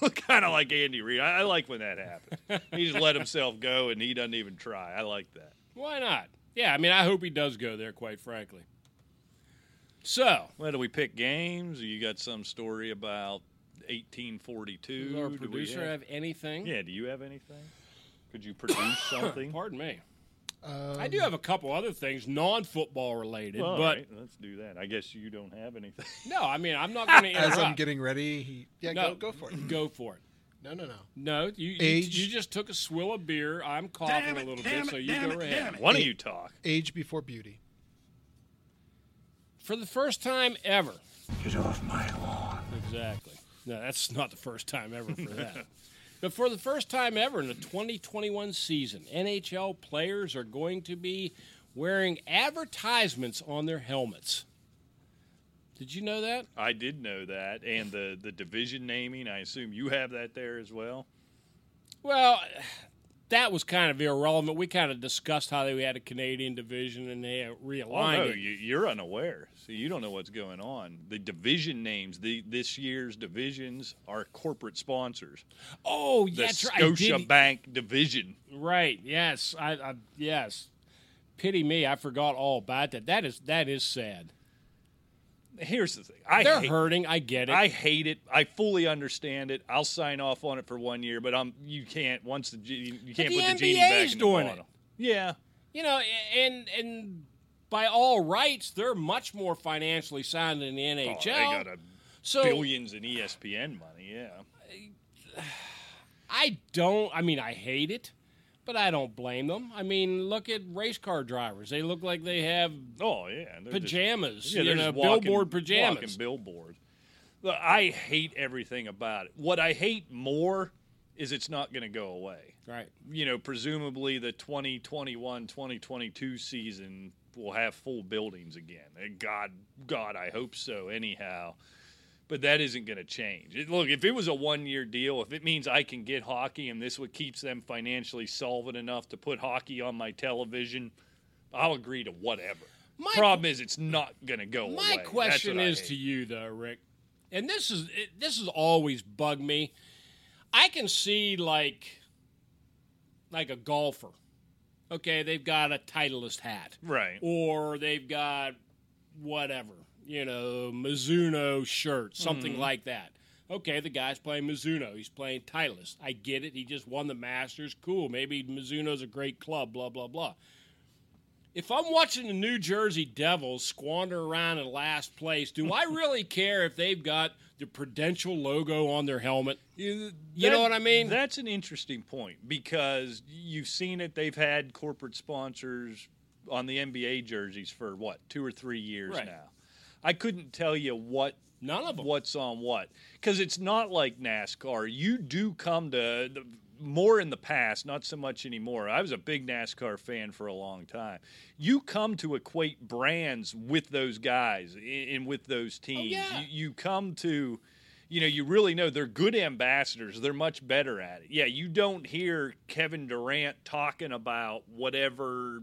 C: kind of like Andy Reid. I, I like when that happens. he just let himself go, and he doesn't even try. I like that.
B: Why not? Yeah, I mean, I hope he does go there. Quite frankly. So,
C: Well, do we pick games? You got some story about 1842?
B: does our
C: Do we
B: producer have anything?
C: Yeah. Do you have anything? Could you produce something?
B: Pardon me.
D: Um,
B: I do have a couple other things non-football related,
C: Well,
B: but
C: right, let's do that. I guess you don't have anything.
B: no, I mean, I'm not going to interrupt.
D: As I'm getting ready, he yeah,
B: no,
D: go go for it.
B: Go for it.
D: No, no, no.
B: No, you, you
D: Age.
B: you just took a swill of beer. I'm coughing a little bit, so you go ahead.
C: Why don't you talk?
D: Age before beauty.
B: For the first time ever.
E: Get off my lawn.
B: Exactly. No, that's not the first time ever for that. but for the first time ever in the 2021 season, NHL players are going to be wearing advertisements on their helmets. Did you know that?
C: I did know that, and the the division naming. I assume you have that there as well.
B: Well, that was kind of irrelevant. We kind of discussed how they had a Canadian division and they realigned
C: Oh no, you, you're unaware. So you don't know what's going on. The division names, the this year's divisions are corporate sponsors.
B: Oh,
C: The
B: that's right.
C: Scotia Bank division.
B: Right. Yes. I, I. Yes. Pity me. I forgot all about that. That is that is sad.
C: Here's the thing. I
B: They're
C: hate,
B: hurting. I get it.
C: I hate it. I fully understand it. I'll sign off on it for one year, but I'm you can't once the ge- you can't
B: the
C: put the genie back in
B: doing
C: the
B: it.
C: bottle. Yeah,
B: you know, and and by all rights, they're much more financially sound than the
C: Oh,
B: NHL.
C: they got a
B: so
C: billions in ESPN money. Yeah,
B: I don't. I mean, I hate it, But I don't blame them. I mean, look at race car drivers. They look like they have
C: Oh yeah, they're just-
B: pajamas,
C: yeah,
B: you
C: they're
B: know,
C: walking-
B: billboard pajamas.
C: Walking billboards. Look, I hate everything about it. What I hate more is it's not going to go away.
B: Right.
C: You know, presumably the 2021-2022 season will have full buildings again. God, God, I hope so. Anyhow, but that isn't going to change. It- look, if it was a one-year deal, if it means I can get hockey and this what keeps them financially solvent enough to put hockey on my television, I'll agree to whatever.
B: My-
C: Problem is, it's not going to go away.
B: My question is to you, though, Rick, and this is it, this has always bugged me. I can see like like a golfer. Okay, they've got a Titleist hat,
C: Right.
B: or they've got whatever, you know, Mizuno shirt, something
C: Mm-hmm.
B: like that. Okay, the guy's playing Mizuno. He's playing Titleist. I get it. He just won the Masters. Cool. Maybe Mizuno's a great club. Blah blah blah. If I'm watching the New Jersey Devils squander around in last place, do I really care if they've got the Prudential logo on their helmet?
C: You,
B: You know what I mean?
C: That's an interesting point because you've seen it. They've had corporate sponsors on the NBA jerseys for what two or three years
B: Right.
C: now. I couldn't tell you what
B: None of them.
C: what's on what because it's not like NASCAR. You do come to the, more in the past, not so much anymore. I was a big NASCAR fan for a long time. You come to equate brands with those guys and with those oh, teams.
B: yeah.
C: you, you come to you know, you really know they're good ambassadors. They're much better at it. Yeah, you don't hear Kevin Durant talking about whatever.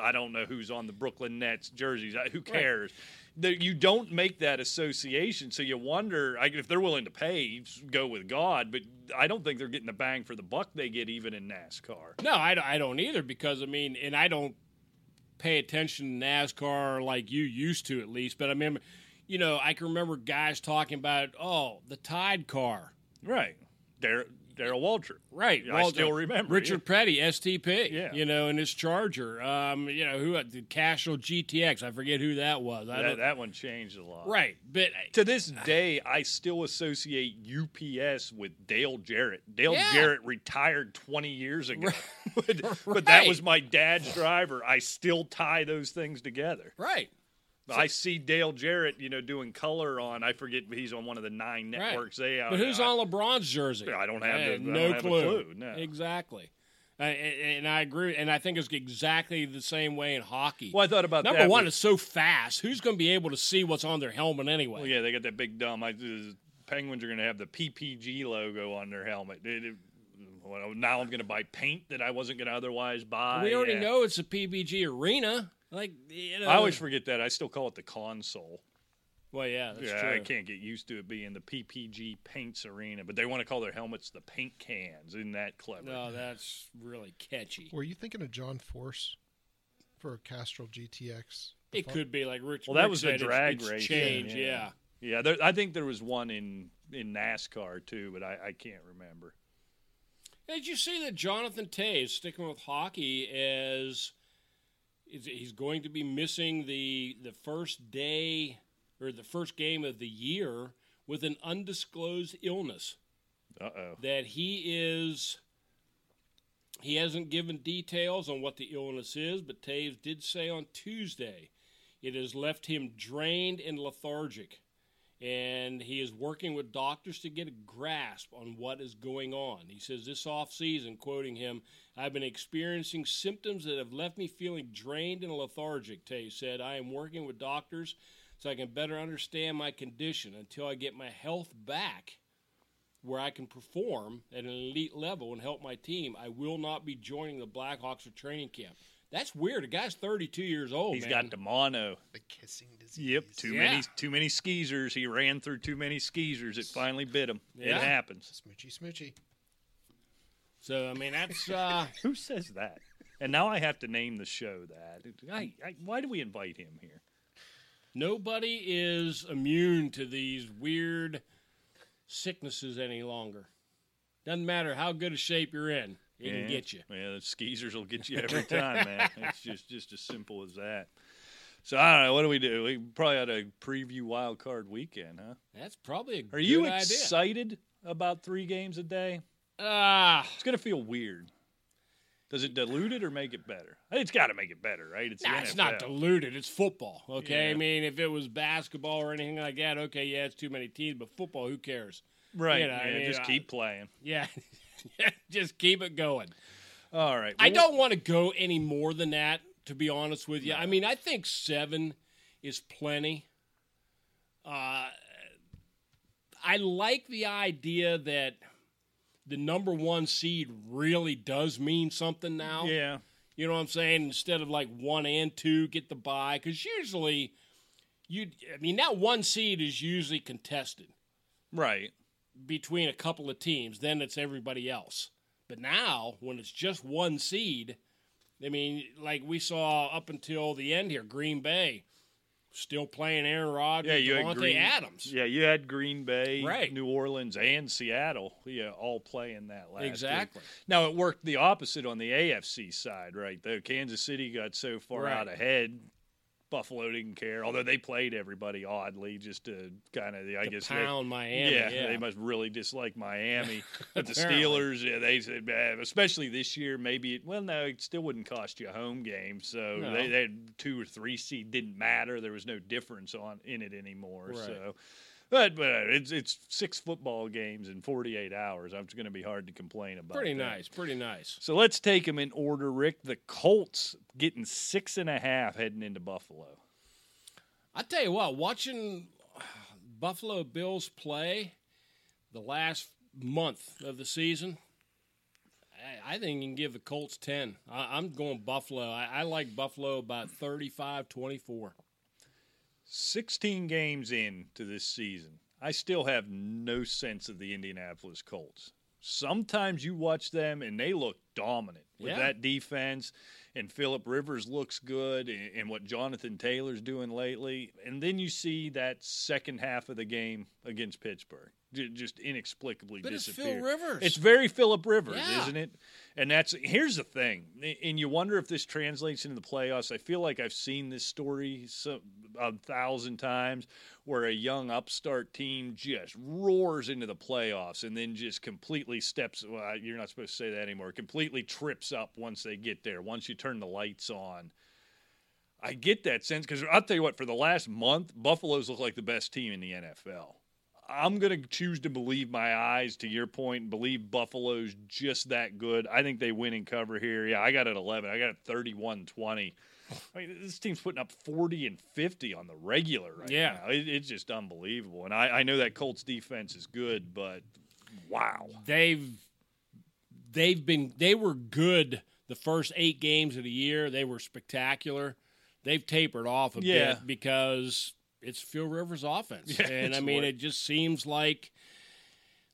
C: I don't know who's on the Brooklyn Nets jerseys. Who cares? That You don't make that association, so you wonder I- if they're willing to pay, go with God. But I don't think they're getting the bang for the buck they get even in NASCAR.
B: No, I, don't- I don't either because I mean, and I don't pay attention to NASCAR like you used to at least. But I remember, you know, I can remember guys talking about, oh, the Tide car,
C: Right, Dar- Darrell Waltrip.
B: right?
C: I still remember,
B: Richard Petty, STP,
C: Yeah.
B: you know, and his Charger. Um, you know, who the Castrol GTX? I forget who that was. I
C: That, that one changed a lot.
B: right, but
C: To this day, I still associate UPS with Dale Jarrett. Dale
B: Yeah.
C: Jarrett retired 20 years ago, but, but that was my dad's driver. I still tie those things together.
B: right.
C: I see Dale Jarrett, you know, doing color on. I forget he's on one of the nine
B: Right.
C: networks. They
B: But who's
C: I,
B: on LeBron's jersey?
C: I don't have
B: Uh,
C: the-
B: no
C: don't have a
B: clue.
C: clue, no.
B: Exactly. Uh, and and I agree, and I think it's exactly the same way in hockey.
C: Well, I thought about that.
B: Number
C: that
B: one, it's so fast. Who's going to be able to see what's on their helmet anyway?
C: Well, yeah, they got that big dumb. I, the Penguins are going to have the PPG logo on their helmet. It- it- well, now I'm going to buy paint that I wasn't going to otherwise buy.
B: we already
C: Yeah.
B: know it's a PPG arena. Like you know,
C: I always forget that. I still call it the Consol.
B: well, yeah, that's
C: yeah,
B: true.
C: I can't get used to it being the PPG Paints Arena, but they want to call their helmets the paint cans. Isn't that clever?
B: No, that's really catchy.
D: Were you thinking of John Force for a Castrol GTX?
B: It could be like Rich.
C: Well, that
B: Rick
C: was the
B: said, it's-
C: drag
B: it's
C: race.
B: Change, yeah.
C: yeah. there, I think there was one in in NASCAR too, but I, I can't remember.
B: Did you see that Jonathan Toews is sticking with hockey as is- he's going to be missing the the first day or the first game of the year with an undisclosed illness
C: Uh oh.
B: that he is he hasn't given details on what the illness is, but Toews did say on Tuesday it has left him drained and lethargic. And he is working with doctors to get a grasp on what is going on. He says this off season, quoting him, I've been experiencing symptoms that have left me feeling drained and lethargic, Toews said. I am working with doctors so I can better understand my condition until I get my health back where I can perform at an elite level and help my team, I will not be joining the Blackhawks for training camp. That's weird. A guy's 32 years old.
C: He's
B: man.
C: got the mono.
D: The kissing disease.
C: Yep, too
B: Yeah.
C: many too many skeezers. He ran through too many skeezers. It finally bit him.
B: Yeah.
C: It happens.
D: Smoochy, smoochy.
B: So I mean, that's uh,
C: Who says that? And now I have to name the show that. I, I, why do we invite him here?
B: nobody is immune to these weird sicknesses any longer. Doesn't matter how good a shape you're in, it
C: yeah.
B: can get you.
C: Yeah, the skeezers will get you every time, man. It's just just as simple as that. So I don't know. What do we do? We probably ought to preview Wild Card Weekend, huh?
B: That's probably a good idea.
C: Are you
B: idea.
C: excited about three games a day?
B: Ah,
C: It's gonna feel weird. Does it dilute it or make it better? It's got to make it better, right? It's, the
B: Nah, it's not diluted. It's football. Okay.
C: Yeah.
B: I mean, if it was basketball or anything like that, okay, yeah, it's too many teams. But football, who cares?
C: right.
B: you know, I
C: yeah,
B: mean,
C: just
B: I-
C: keep playing.
B: Yeah. Just keep it going.
C: All right.
B: I don't want to go any more than that, to be honest with you. I mean, I think seven is plenty. Uh, I like the idea that the number one seed really does mean something now.
C: Yeah.
B: You know what I'm saying? Instead of like one and two, get the bye. Because usually, you, I mean, that one seed is usually contested
C: Right.
B: Between a couple of teams. Then it's everybody else. But now, when it's just one seed, I mean, like we saw up until the end here, Green Bay still playing Aaron Rodgers,
C: Yeah, you had Green,
B: Adams.
C: Yeah, you had Green Bay,
B: Right.
C: New Orleans, and Seattle. Yeah, all playing that last. week.
B: Exactly.
C: Now it worked the opposite on the AFC side, right? Though Kansas City got so far
B: Right.
C: out ahead, Buffalo didn't care. Although they played everybody oddly, just to kind of, I
B: to
C: guess, they-
B: Miami.
C: yeah,
B: Yeah,
C: they must really dislike Miami. but the Steelers, yeah, they said, "Man," especially this year, maybe it, well, no, it still wouldn't cost you a home game. So
B: No.
C: they, they had two or three seed didn't matter. There was no difference on in it anymore.
B: Right.
C: So, but but uh, it's it's six football games in 48 hours. It's going to be hard to complain about.
B: pretty
C: that.
B: nice, pretty nice.
C: So let's take them in order, Rick. The Colts getting six and a half heading into Buffalo.
B: I tell you what, watching Buffalo Bills play the last month of the season, I, I think you can give the Colts 10. I, I'm going Buffalo. I, I like Buffalo about 35 24.
C: 16 games into this season, I still have no sense of the Indianapolis Colts. Sometimes you watch them and they look dominant with
B: Yeah.
C: that defense, and Philip Rivers looks good, and, and what Jonathan Taylor's doing lately. And then you see that second half of the game against Pittsburgh. J- Just inexplicably
B: But it's Phil
C: disappear.
B: Rivers.
C: It's very Philip Rivers,
B: Yeah.
C: isn't it? And that's here's the thing, and you wonder if this translates into the playoffs. I feel like I've seen this story a thousand times, where a young upstart team just roars into the playoffs and then just completely steps. Well, you're not supposed to say that anymore. Completely trips up once they get there. Once you turn the lights on. I get that sense because I'll tell you what, for the last month, Buffaloes look like the best team in the NFL. I'm going to choose to believe my eyes, to your point, and believe Buffalo's just that good. I think they win and cover here. Yeah, I got it 11. I got it 31 20. I mean, this team's putting up 40 and 50 on the regular right
B: Yeah.
C: now. It, it's just unbelievable. And I, I know that Colts defense is good, but wow.
B: they've they've been they were good the first eight games of the year. They were spectacular. They've tapered off a
C: Yeah.
B: bit because it's Phil Rivers' offense,
C: Yeah,
B: and I mean
C: what-
B: it just seems like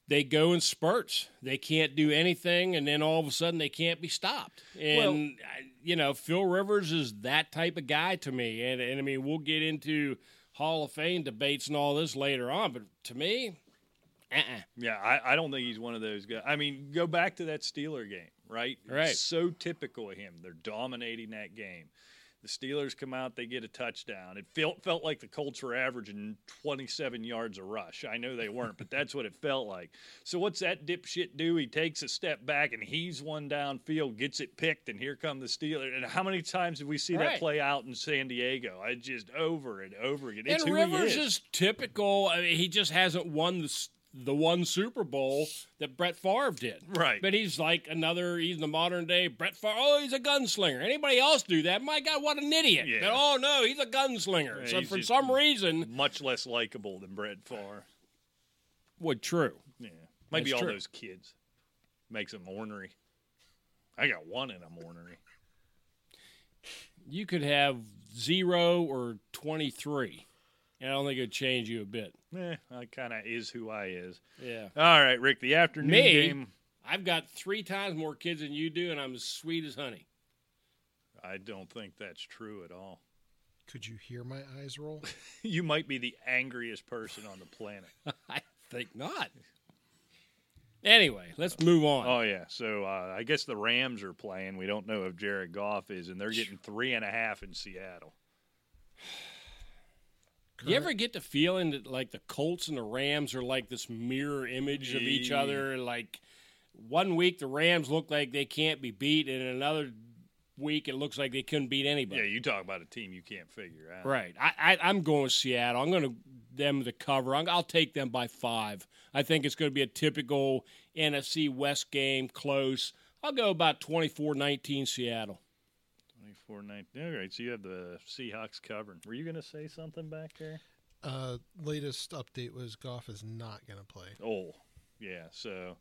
B: they go in spurts. They can't do anything, and then all of a sudden they can't be stopped. And I- you know, Phil Rivers is that type of guy to me. And and I mean, we'll get into Hall of Fame debates and all this later on, but to me, uh-uh.
C: Yeah, I, I don't think he's one of those guys. I mean, go back to that Steeler game, right?
B: Right.
C: So typical of him. They're dominating that game. The Steelers come out, they get a touchdown. It felt felt like the Colts were averaging 27 yards a rush. I know they weren't, but that's what it felt like. So what's that dipshit do? He takes a step back and he's one downfield, gets it picked, and here come the Steelers. And how many times did we see that play out in San Diego? I just over and over again. It's
B: and Rivers
C: he
B: is. typical. I mean, he just hasn't won the the one Super Bowl that Brett Favre did.
C: Right.
B: But he's like another. He's the modern day Brett Favre. Oh, he's a gunslinger. Anybody else do that? My God, what an idiot!
C: Yeah.
B: But, oh no, he's a gunslinger.
C: Yeah,
B: so for some reason,
C: much less likable than Brett Favre.
B: well, true.
C: Yeah, Maybe
B: That's
C: all
B: true.
C: those kids makes them ornery. I got one in them ornery.
B: You could have zero or twenty three, and I don't think it'd change you a bit.
C: Eh, I kind of is who I is.
B: Yeah.
C: All right, Rick. The afternoon
B: Me?
C: game.
B: I've got three times more kids than you do, and I'm as sweet as honey.
C: I don't think that's true at all.
D: Could you hear my eyes roll?
C: You might be the angriest person on the planet.
B: I think not. Anyway, let's move on.
C: oh yeah. So uh, I guess the Rams are playing. We don't know if Jared Goff is, and they're getting three and a half in Seattle.
B: you ever get the feeling that like the Colts and the Rams are like this mirror image of each other? Like, one week the Rams look like they can't be beat, and another week it looks like they couldn't beat anybody.
C: Yeah, you talk about a team you can't figure out.
B: Right. I, I I'm going with Seattle. I'm going to them to cover. i will take them by five. I think it's going to be a typical NFC West game, close. I'll go about 24-19 Seattle.
C: 24 19. All right, so you have the Seahawks covering. Were you going to say something back there?
D: Uh, latest update was Goff is not going to play.
C: Oh, yeah. So,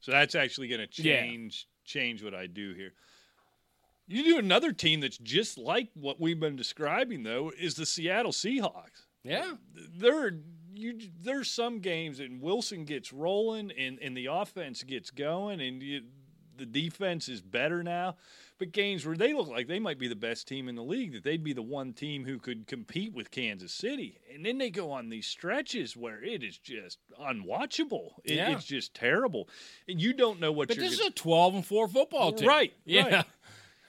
C: so that's actually going to
B: Yeah.
C: change change what I do here. You do another team that's just like what we've been describing, though, is the Seattle Seahawks.
B: Yeah.
C: There, you there's some games and Wilson gets rolling and and the offense gets going and you, the defense is better now. But games where they look like they might be the best team in the league, that they'd be the one team who could compete with Kansas City, and then they go on these stretches where it is just unwatchable. It-
B: Yeah.
C: It's just terrible, and you don't know what
B: But
C: you're.
B: this is
C: gonna-
B: a 12 and 4 football team.
C: Right,
B: Yeah.
C: right.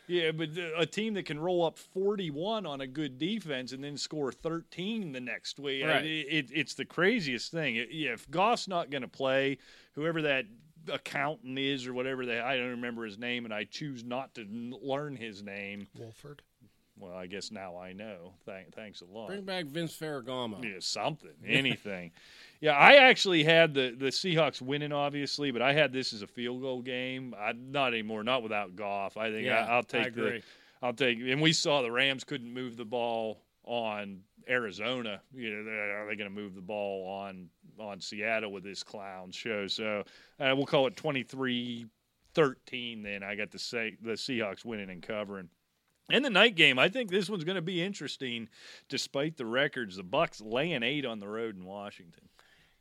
C: Yeah, but a team that can roll up 41 on a good defense and then score 13 the next week,
B: Right.
C: it, it, it's the craziest thing. If Goff's not going to play, whoever that accountant is or whatever that I don't remember his name, and I choose not to n- learn his name.
D: Wolford.
C: Well, I guess now I know. Thank, thanks a lot.
B: Bring back Vince Ferragamo.
C: Yeah, something, anything. yeah, I actually had the the Seahawks winning, obviously, but I had this as a field goal game. I, not anymore, not without Goff. I think
B: Yeah,
C: I, will take
B: I agree.
C: the, I'll take, and we saw the Rams couldn't move the ball on Arizona. You know, they're- they going to move the ball on on Seattle with this clown show? So uh, we'll call it 23-13. Then I got the say the Seahawks winning and covering. In the night game, I think this one's going to be interesting, despite the records. The Bucs laying eight on the road in Washington.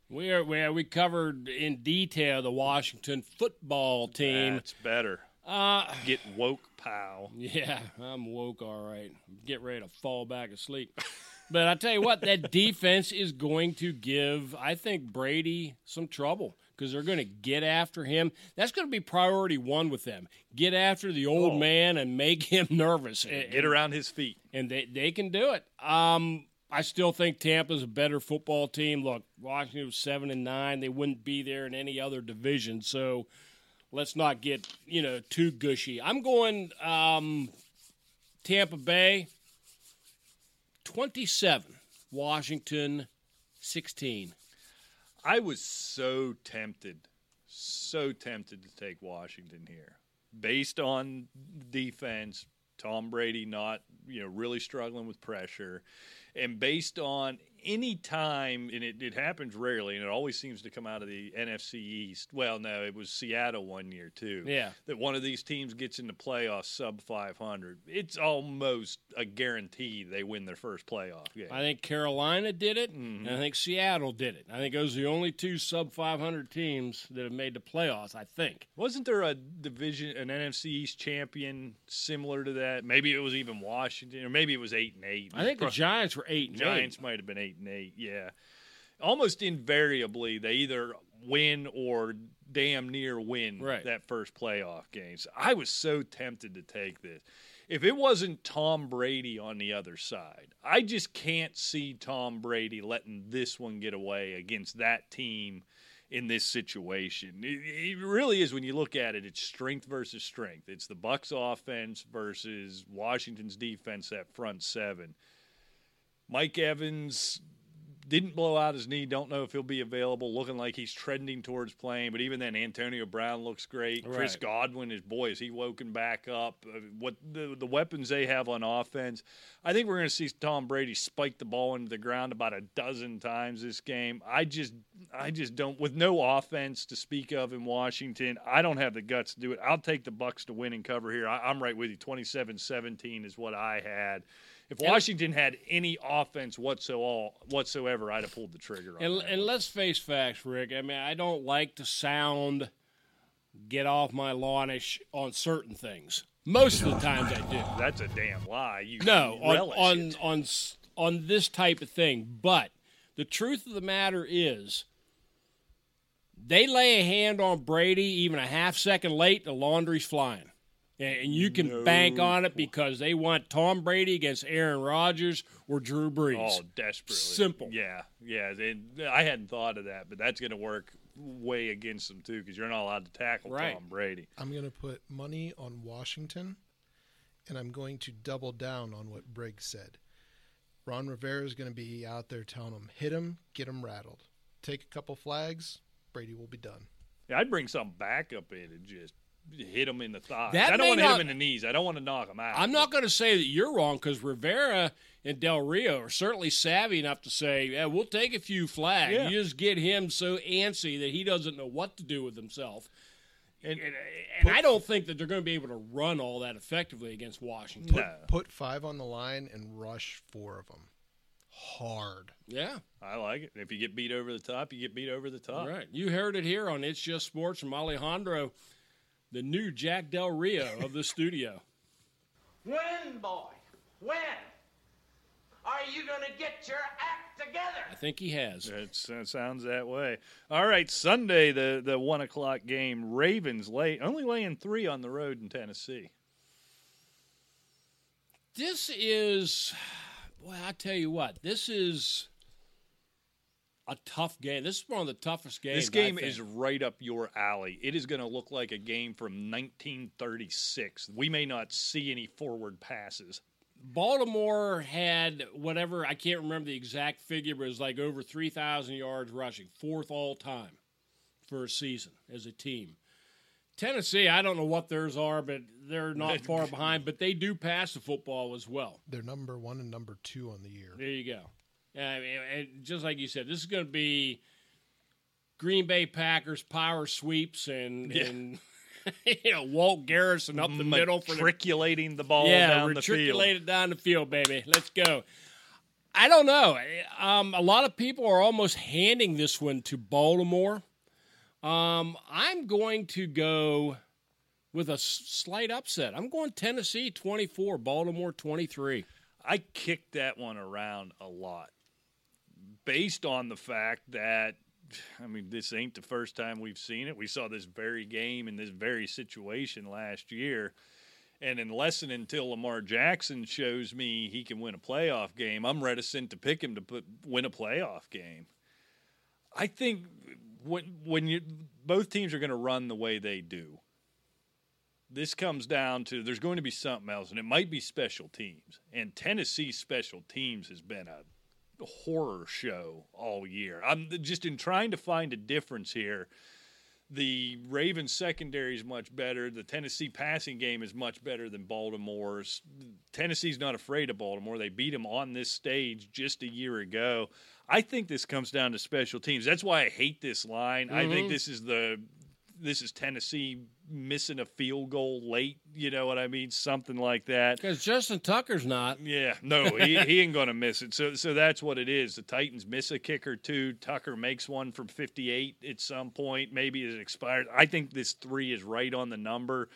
B: We are where we covered in detail the Washington football team.
C: That's better.
B: Uh,
C: Get woke, pal.
B: yeah, I'm woke, all right. Get ready to fall back asleep. But I tell you what, that defense is going to give, I think, Brady some trouble because they're going to get after him. That's going to be priority one with them. Get after the old
C: Oh.
B: man and make him nervous. And-
C: Get around his feet.
B: and they, they can do it. Um, I still think Tampa's a better football team. Look, Washington was seven and nine; they wouldn't be there in any other division. So let's not get you know too gushy. I'm going um, Tampa Bay twenty-seven, Washington sixteen.
C: I was so tempted, so tempted to take Washington here, based on defense. Tom Brady not, you know, really struggling with pressure, and based on any time, and it, it happens rarely, and it always seems to come out of the NFC East. Well, no, it was Seattle one year too.
B: Yeah.
C: that one of these teams gets into the playoffs sub 500. It's almost a guarantee they win their first playoff game.
B: I think Carolina did it, mm-hmm. and I think Seattle did it. I think those are the only two sub five hundred teams that have made the playoffs. I think.
C: Wasn't there a division, an NFC East champion similar to that? Maybe it was even Washington, or maybe it was eight and eight.
B: I think the Giants were eight and
C: Giants
B: eight.
C: might have been eight and eight. Yeah, almost invariably they either win or damn near win
B: Right.
C: that first playoff game. So I was so tempted to take this. If it wasn't Tom Brady on the other side, I just can't see Tom Brady letting this one get away against that team in this situation. It, it really is when you look at it, it's strength versus strength. It's the Bucs offense versus Washington's defense that front seven. Mike Evans didn't blow out his knee. Don't know if he'll be available. Looking like he's trending towards playing, but even then, Antonio Brown looks great. Chris Godwin is boy, is he woken back up? Uh, What the the weapons they have on offense, I think we're going to see Tom Brady spike the ball into the ground about a dozen times this game. I just, I just don't. With no offense to speak of in Washington, I don't have the guts to do it. I'll take the Bucs to win and cover here. I, I'm right with you. 27-17 is what I had. If Washington had any offense whatsoever, whatsoever, I'd have pulled the trigger on
B: And, and let's face facts, Rick. I mean, I don't like to sound get off my lawnish on certain things. Most of the times I do.
C: That's a damn lie. You
B: No, on on
C: it.
B: on on this type of thing. But the truth of the matter is, they lay a hand on Brady even a half second late, the laundry's flying. And and you can bank on it because they want Tom Brady against Aaron Rodgers or Drew Brees.
C: Oh, desperately.
B: Simple.
C: Yeah, yeah. and I hadn't thought of that, but that's going to work way against them too because you're not allowed to tackle
B: Right.
C: Tom Brady.
D: I'm going to put money on Washington, and I'm going to double down on what Briggs said. Ron Rivera is going to be out there telling them, hit him, get him rattled. Take a couple flags, Brady will be done.
C: Yeah, I'd bring some backup in and just hit him in the thighs.
B: That
C: I don't want to hit him in the knees. I don't want to knock him out.
B: I'm not going to say that you're wrong because Rivera and Del Rio are certainly savvy enough to say, yeah, we'll take a few flags.
C: Yeah.
B: You just get him so antsy that he doesn't know what to do with himself.
C: And-
B: And, and I don't think that they're going to be able to run all that effectively against Washington.
C: No.
D: Put five on the line and rush four of them. Hard.
B: Yeah,
C: I like it. If you get beat over the top, you get beat over the top.
B: right. You heard it here on It's Just Sports from Alejandro, the new Jack Del Rio of the studio.
F: When, boy? When? Are you going to get your act together?
B: I think he has.
C: It's, it sounds that way. All right, Sunday the the one o'clock game. Ravens lay only laying three on the road in Tennessee.
B: This is, well, I tell you what, this is a tough game. This is one of the toughest games.
C: This game is right up your alley. It is going to look like a game from 1936. We may not see any forward passes.
B: Baltimore had whatever I can't remember the exact figure, but it was like over three thousand yards rushing, fourth all time for a season as a team. Tennessee, I don't know what theirs are, but they're not far behind. But they do pass the football as well.
D: They're number one and number two on the year.
B: There you go. Yeah, I mean, just like you said, this is going to be Green Bay Packers power sweeps and
C: Yeah.
B: and you know Walt Garrison up the middle for the
C: Matriculating the ball
B: yeah,
C: down the field.
B: it down the field, baby. Let's go. I don't know. Um, a lot of people are almost handing this one to Baltimore. Um, I'm going to go with a slight upset. I'm going Tennessee 24, Baltimore 23.
C: I kicked that one around a lot based on the fact that I mean this ain't the first time we've seen it. We saw this very game in this very situation last year. And unless and until Lamar Jackson shows me he can win a playoff game, I'm reticent to pick him to put, win a playoff game. I think when when you both teams are going to run the way they do, this comes down to there's going to be something else, and it might be special teams. And Tennessee's special teams has been a horror show all year. I'm just in trying to find a difference here. The Ravens secondary is much better. The Tennessee passing game is much better than Baltimore's. Tennessee's not afraid of Baltimore. They beat them on this stage just a year ago. I think this comes down to special teams. That's why I hate this line. I think mm-hmm. this is the this is Tennessee missing a field goal late. You know what I mean? Something like that.
B: Because Justin Tucker's not.
C: Yeah, no, he, he ain't going to miss it. So, so that's what it is. The Titans miss a kick or two. Tucker makes one from 58 at some point. Maybe it expired. I think this three is right on the number.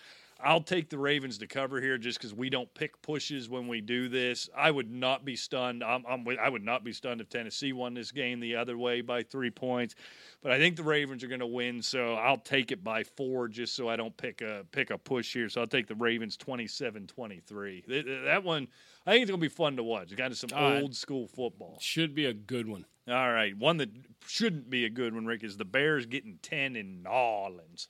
C: I'll take the Ravens to cover here just because we don't pick pushes when we do this. I would not be stunned. I'm, I'm, I would not be stunned if Tennessee won this game the other way by three points. But I think the Ravens are going to win, so I'll take it by four just so I don't pick a pick a push here. So I'll take the Ravens 27-23. Th- th- That one, I think it's going to be fun to watch. It's kind of some
B: right.
C: old school football.
B: Should be a good one.
C: All right, one that shouldn't be a good one, Rick, is the Bears getting 10 in New Orleans.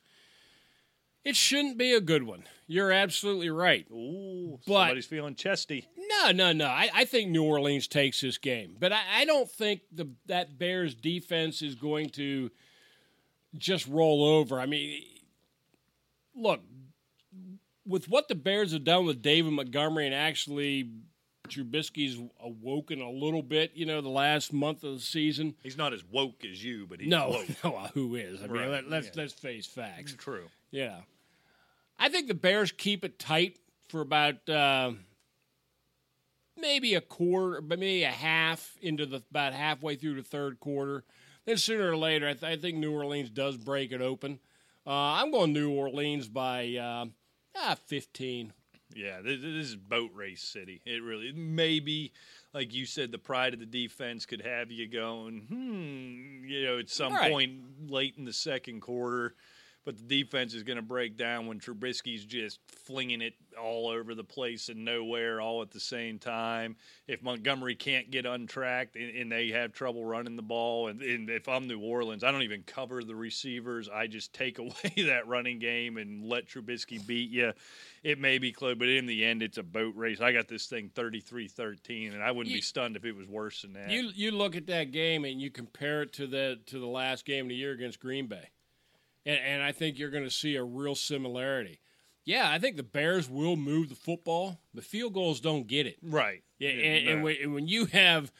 B: It shouldn't be a good one. You're absolutely right.
C: Ooh,
B: But-
C: somebody's feeling chesty.
B: No, no, no. I, I think New Orleans takes this game, but I, I don't think the that Bears defense is going to just roll over. I mean, look, with what the Bears have done with David Montgomery and actually Trubisky's awoken a little bit, you know, the last month of the season.
C: He's not as woke as you, but he's
B: No,
C: woke.
B: no, who is? I mean,
C: Right,
B: let, let's
C: yeah.
B: let's face facts.
C: True.
B: Yeah. I think the Bears keep it tight for about uh, maybe a quarter, but maybe a half into the about halfway through the third quarter. Then sooner or later, I, th- I think New Orleans does break it open. Uh, I'm going New Orleans by uh, ah, 15.
C: Yeah, this, this is boat race city. It really maybe, like you said, the pride of the defense could have you going, hmm, you know, at some
B: Right.
C: point late in the second quarter. But the defense is going to break down when Trubisky's just flinging it all over the place and nowhere all at the same time. If Montgomery can't get untracked and, and they have trouble running the ball, and, and if I'm New Orleans, I don't even cover the receivers. I just take away that running game and let Trubisky beat you. It may be close, but in the end, it's a boat race. I got this thing 33 13, and I wouldn't
B: You-
C: be stunned if it was worse than that.
B: You you look at that game and you compare it to the to the last game of the year against Green Bay, and, and I think you're going to see a real similarity. Yeah, I think the Bears will move the football, but field goals don't get it.
C: right.
B: Yeah, and, and, when, and when you have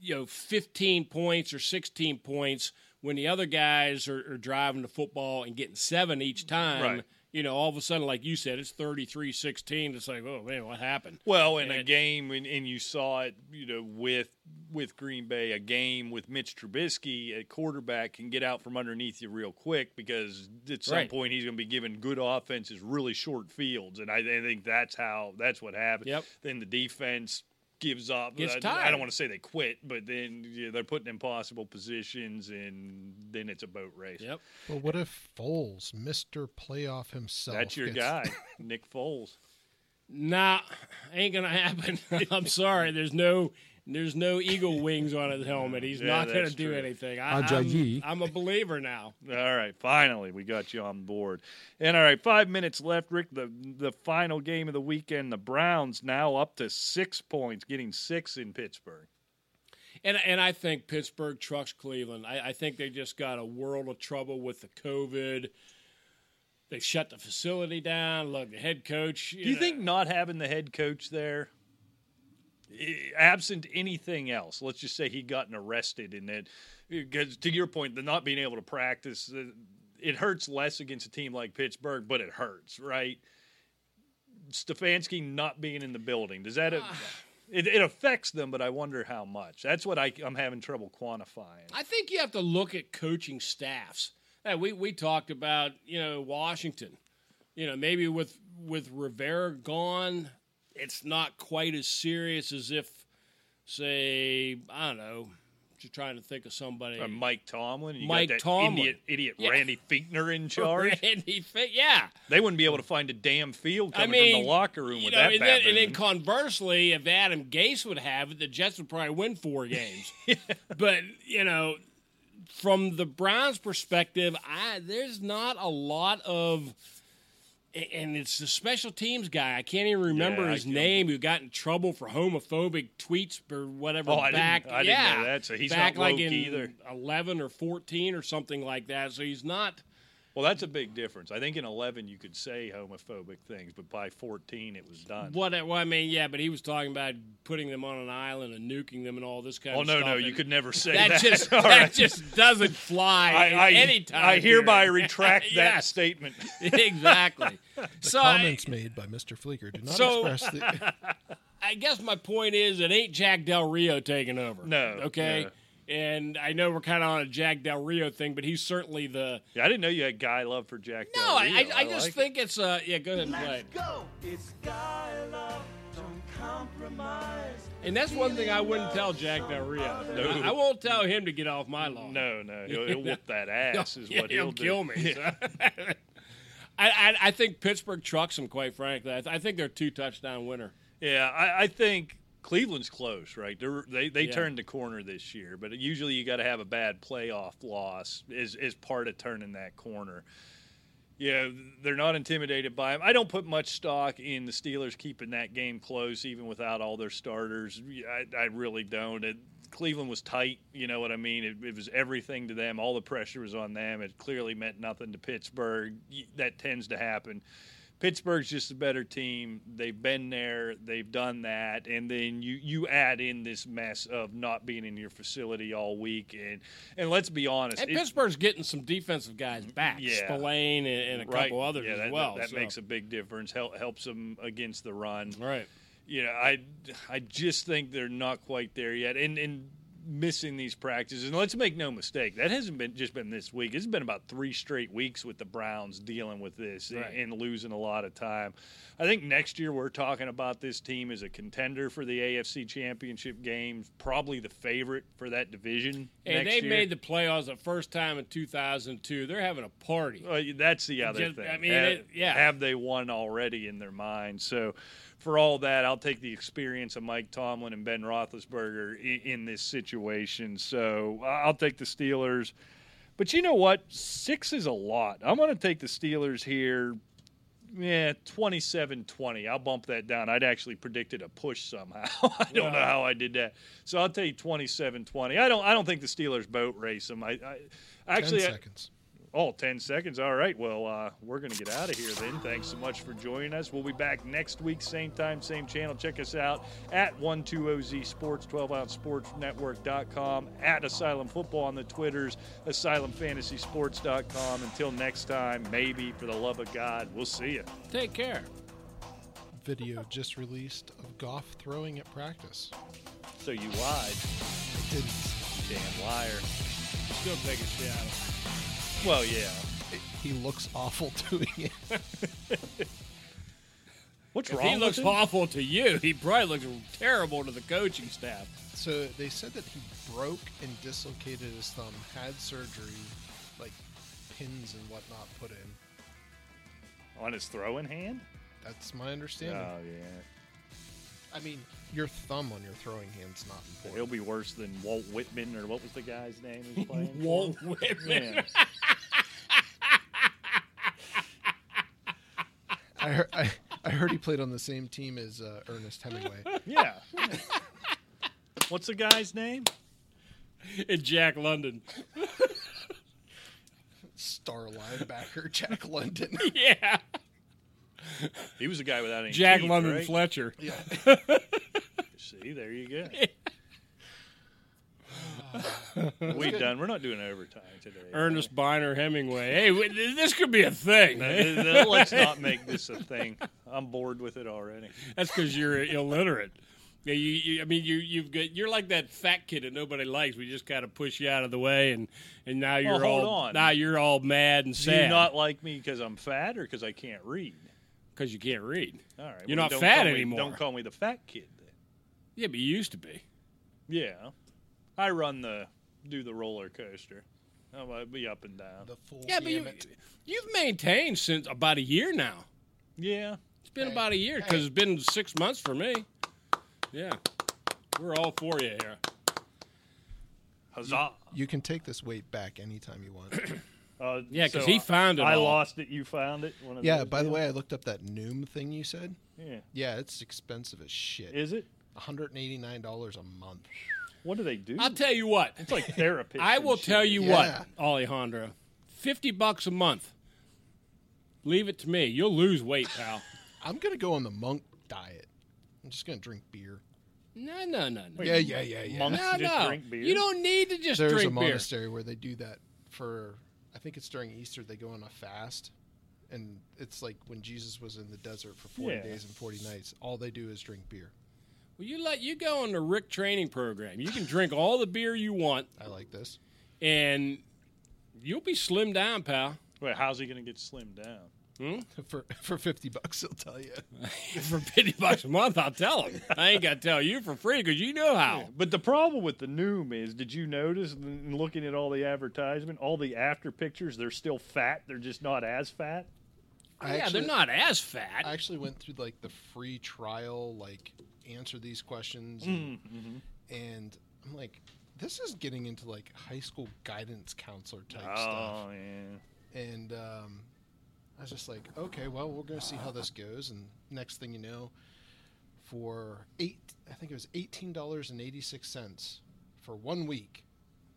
B: you know 15 points or 16 points when the other guys are, are driving the football and getting seven each time,
C: Right.
B: You know, all of a sudden, like you said, it's 33-16. It's like, oh man, what happened?
C: Well, in a
B: And-
C: game, and, and you saw it, you know, with with Green Bay, a game with Mitch Trubisky, a quarterback can get out from underneath you real quick because at some
B: Right.
C: point he's going to be given good offenses, really short fields, and I, I think that's how that's what happened.
B: Yep.
C: Then the defense gives up.
B: Gets
C: I, I don't want to say they quit, but then yeah, they're put in impossible positions, and then it's a boat race.
B: Yep.
D: But what if Foles, Mister Playoff himself,
C: That's your
D: gets-
C: guy, Nick Foles.
B: Nah, ain't gonna happen. I'm sorry. There's no there's no eagle wings on his helmet. He's
C: Yeah,
B: not gonna do anything. I, I'm, I'm a believer now.
C: All right, finally we got you on board. And all right, five minutes left, Rick. The the final game of the weekend, the Browns now up to six points, getting six in Pittsburgh.
B: And and I think Pittsburgh trucks Cleveland. I, I think they just got a world of trouble with the COVID. They shut the facility down. Look, the head coach.
C: Do you think not having the head coach there, Eh, absent anything else, let's just say he'd gotten arrested and that, eh, because to your point, the not being able to practice, uh, it hurts less against a team like Pittsburgh, but it hurts, right? Stefanski not being in the building, does that? Ah. It, it affects them, but I wonder how much. That's what I, I'm having trouble quantifying.
B: I think you have to look at coaching staffs. Hey, we we talked about you know Washington. You know maybe with with Rivera gone, it's not quite as serious as if, say, I don't know. Just trying to think of somebody.
C: Uh, Mike Tomlin, you
B: Mike
C: got that
B: Tomlin.
C: idiot, idiot
B: Yeah.
C: Randy Fichtner in charge.
B: Randy Fi- yeah.
C: They wouldn't be able to find a damn field
B: I
C: coming
B: mean,
C: from the locker room with
B: know,
C: that
B: and then, and then conversely, if Adam Gase would have it, the Jets would probably win four games. But you know, from the Browns' perspective, I there's not a lot of, and it's the special teams guy. I can't even remember
C: Yeah,
B: his name. Who got in trouble for homophobic tweets or whatever.
C: Oh, I didn't-
B: back,
C: I didn't know that, so he's
B: back
C: not
B: like in
C: either.
B: eleven or fourteen or something like that. So he's not.
C: Well, that's a big difference. I think in 11 you could say homophobic things, but by 14 it was done.
B: What? Uh, well, I mean, yeah, but he was talking about putting them on an island and nuking them and all this kind
C: Oh
B: of
C: no,
B: stuff.
C: no, no,
B: you
C: could never say
B: that.
C: that.
B: Just that
C: right.
B: just doesn't fly
C: I, I,
B: any time.
C: I hereby
B: period.
C: retract that
B: Yes.
C: statement.
B: exactly.
D: The
B: so I,
D: comments made by Mister Fleeger do not
B: So-
D: express the.
B: I guess my point is, it ain't Jack Del Rio taking over.
C: No,
B: Okay.
C: yeah.
B: And I know we're kind of on a Jack Del Rio thing, but he's certainly the.
C: Yeah, I didn't know you had guy love for Jack.
B: No,
C: Del
B: I,
C: Rio.
B: I, I just
C: like it.
B: think it's a. Yeah, go ahead and play. it.
F: Go! It's guy love, don't compromise.
B: And that's one thing I wouldn't tell Jack Del Rio. I, I won't tell him to get off my lawn.
C: No, no, he'll, he'll whoop that ass. Is
B: Yeah,
C: what he'll, do.
B: he'll
C: do.
B: kill me. so. I, I I think Pittsburgh trucks him. Quite frankly, I, th- I think they're two touchdown winner.
C: Yeah, I, I think Cleveland's close, right? They're, they they
B: Yeah.
C: turned the corner this year, but usually you got to have a bad playoff loss is is part of turning that corner. Yeah, they're not intimidated by them. I don't put much stock in the Steelers keeping that game close, even without all their starters. I, I really don't. It, Cleveland was tight, you know what I mean? It, it was everything to them. All the pressure was on them. It clearly meant nothing to Pittsburgh. That tends to happen. Pittsburgh's just a better team. They've been there. They've done that, and then you you add in this mess of not being in your facility all week, and and let's be honest,
B: And
C: it-
B: Pittsburgh's getting some defensive guys back,
C: Yeah.
B: Spillane and, and a
C: right,
B: couple others
C: yeah,
B: as
C: that,
B: well.
C: That
B: so.
C: makes a big difference. Help, helps them against the run.
B: right.
C: You know, I I just think they're not quite there yet, and and missing these practices. And let's make no mistake, that hasn't been just been this week. It's been about three straight weeks with the Browns dealing with this
B: Right.
C: and, and losing a lot of time. I think next year we're talking about this team as a contender for the AFC Championship game, probably the favorite for that division.
B: And they
C: year.
B: made the playoffs the first time in 2002. They're having a party.
C: Well, that's the other
B: Just-
C: thing.
B: I mean,
C: have,
B: it- yeah.
C: have they won already in their mind? So, for all that, I'll take the experience of Mike Tomlin and Ben Roethlisberger in, in this situation. So, I'll take the Steelers. But you know what? Six is a lot. I'm going to take the Steelers here. Yeah, 27 20. I'll bump that down. I'd actually predicted a push somehow. I don't know how I did that. So I'll you 27 20. I don't I don't think the Steelers boat race them. I, I actually
D: Ten
C: I-
D: seconds.
C: Oh, 10 seconds. All right. Well, uh, we're going to get out of here then. Thanks so much for joining us. We'll be back next week, same time, same channel. Check us out at 120Z Sports, 12 ounce sports network.com, at Asylum Football on the Twitters, asylumfantasysports.com. Until next time, maybe for the love of God, we'll see you.
B: Take care.
D: Video just released of Goff throwing at practice.
C: So you lied, I
D: Didn't.
C: damn liar.
B: Still take a shot.
C: Well, yeah.
D: He looks awful doing it.
C: What's
B: If
C: wrong
B: he looks
C: him?
B: awful to you, he probably looks terrible to the coaching staff.
D: So they said that he broke and dislocated his thumb, had surgery, like pins and whatnot put in.
C: On his throwing hand?
D: That's my understanding.
C: Oh, yeah.
D: I mean, your thumb on your throwing hand's not important.
C: He'll be worse than Walt Whitman, or what was the guy's name who's playing? for
B: Walt? Whitman.
C: Yeah.
D: I, heard, I, I heard he played on the same team as uh, Ernest Hemingway.
C: Yeah. What's the guy's name?
B: and Jack London.
D: Star linebacker Jack London.
B: Yeah.
C: He was a guy without any
B: Jack
C: teeth,
B: London
C: right?
B: Fletcher.
C: See, there you go. we done. We're not doing overtime today.
B: Ernest Biner Hemingway. Hey, w- this could be a thing.
C: Uh, Let's not make this a thing. I'm bored with it already.
B: That's because you're illiterate. Yeah, you, you. I mean, you. You've got. You're like that fat kid that nobody likes. We just kind of push you out of the way, and and now you're
C: hold
B: all.
C: on.
B: Now you're all mad and sad.
C: Do you
B: sad
C: not like me because I'm fat or because I can't read?
B: because you can't read.
C: All right.
B: You're
C: well,
B: not fat
C: call me-
B: anymore.
C: Don't call me the fat kid then.
B: Yeah, but you used to be.
C: Yeah. I run the, do the roller coaster. I'll be up and down.
D: The full
B: Yeah, but you, you've maintained since about a year now.
C: Yeah.
B: It's been
D: Hey,
B: about a year because it's been six months for me. Yeah, we're all for you here.
C: Huzzah.
D: You can take this weight back anytime you want.
C: Uh,
B: Yeah, 'cause
C: so
B: he found it
C: I
B: all.
C: lost it. You found it. One of
D: yeah,
C: those
D: by the way, I looked up that Noom thing you said.
C: Yeah.
D: Yeah, it's expensive as shit.
C: Is it?
D: $189 a month.
C: What do they do?
B: I'll tell you what.
C: It's like therapy.
B: I will tell you
D: Yeah.
B: what, Alejandro. Fifty bucks a month. Leave it to me. You'll lose weight, pal.
D: I'm going to go on the monk diet. I'm just going to drink beer.
B: No, no, no, no.
D: Yeah, yeah, yeah, yeah.
C: Monks
B: No,
C: just
B: no.
C: drink beer.
B: You don't need to just
D: There's a
B: drink beer.
D: monastery where they do that for, I think it's during Easter, they go on a fast. And it's like when Jesus was in the desert for 40
C: Yeah.
D: days and 40 nights. All they do is drink beer.
B: Well, you let you go on the Rick training program. You can drink all the beer you want,
D: I like this.
B: and you'll be slimmed down, pal.
C: Wait, how's he going to get slimmed down? Hmm?
D: For for 50 bucks, he'll tell you.
B: For fifty bucks a month, I'll tell him. I ain't got to tell you for free because you know how.
C: But the problem with the Noom is, did you notice in looking at all the advertisement, all the after pictures, they're still fat. They're just not as fat.
D: I
B: yeah,
D: actually-
B: they're not as fat.
D: I actually went through like the free trial, like answer these questions, and, and I'm like, this is getting into like high school guidance counselor type stuff.
C: Oh yeah.
D: And um, I was just like, okay, well, we're going to see how this goes. And next thing you know, for eight, I think it was eighteen dollars and eighty six cents for one week.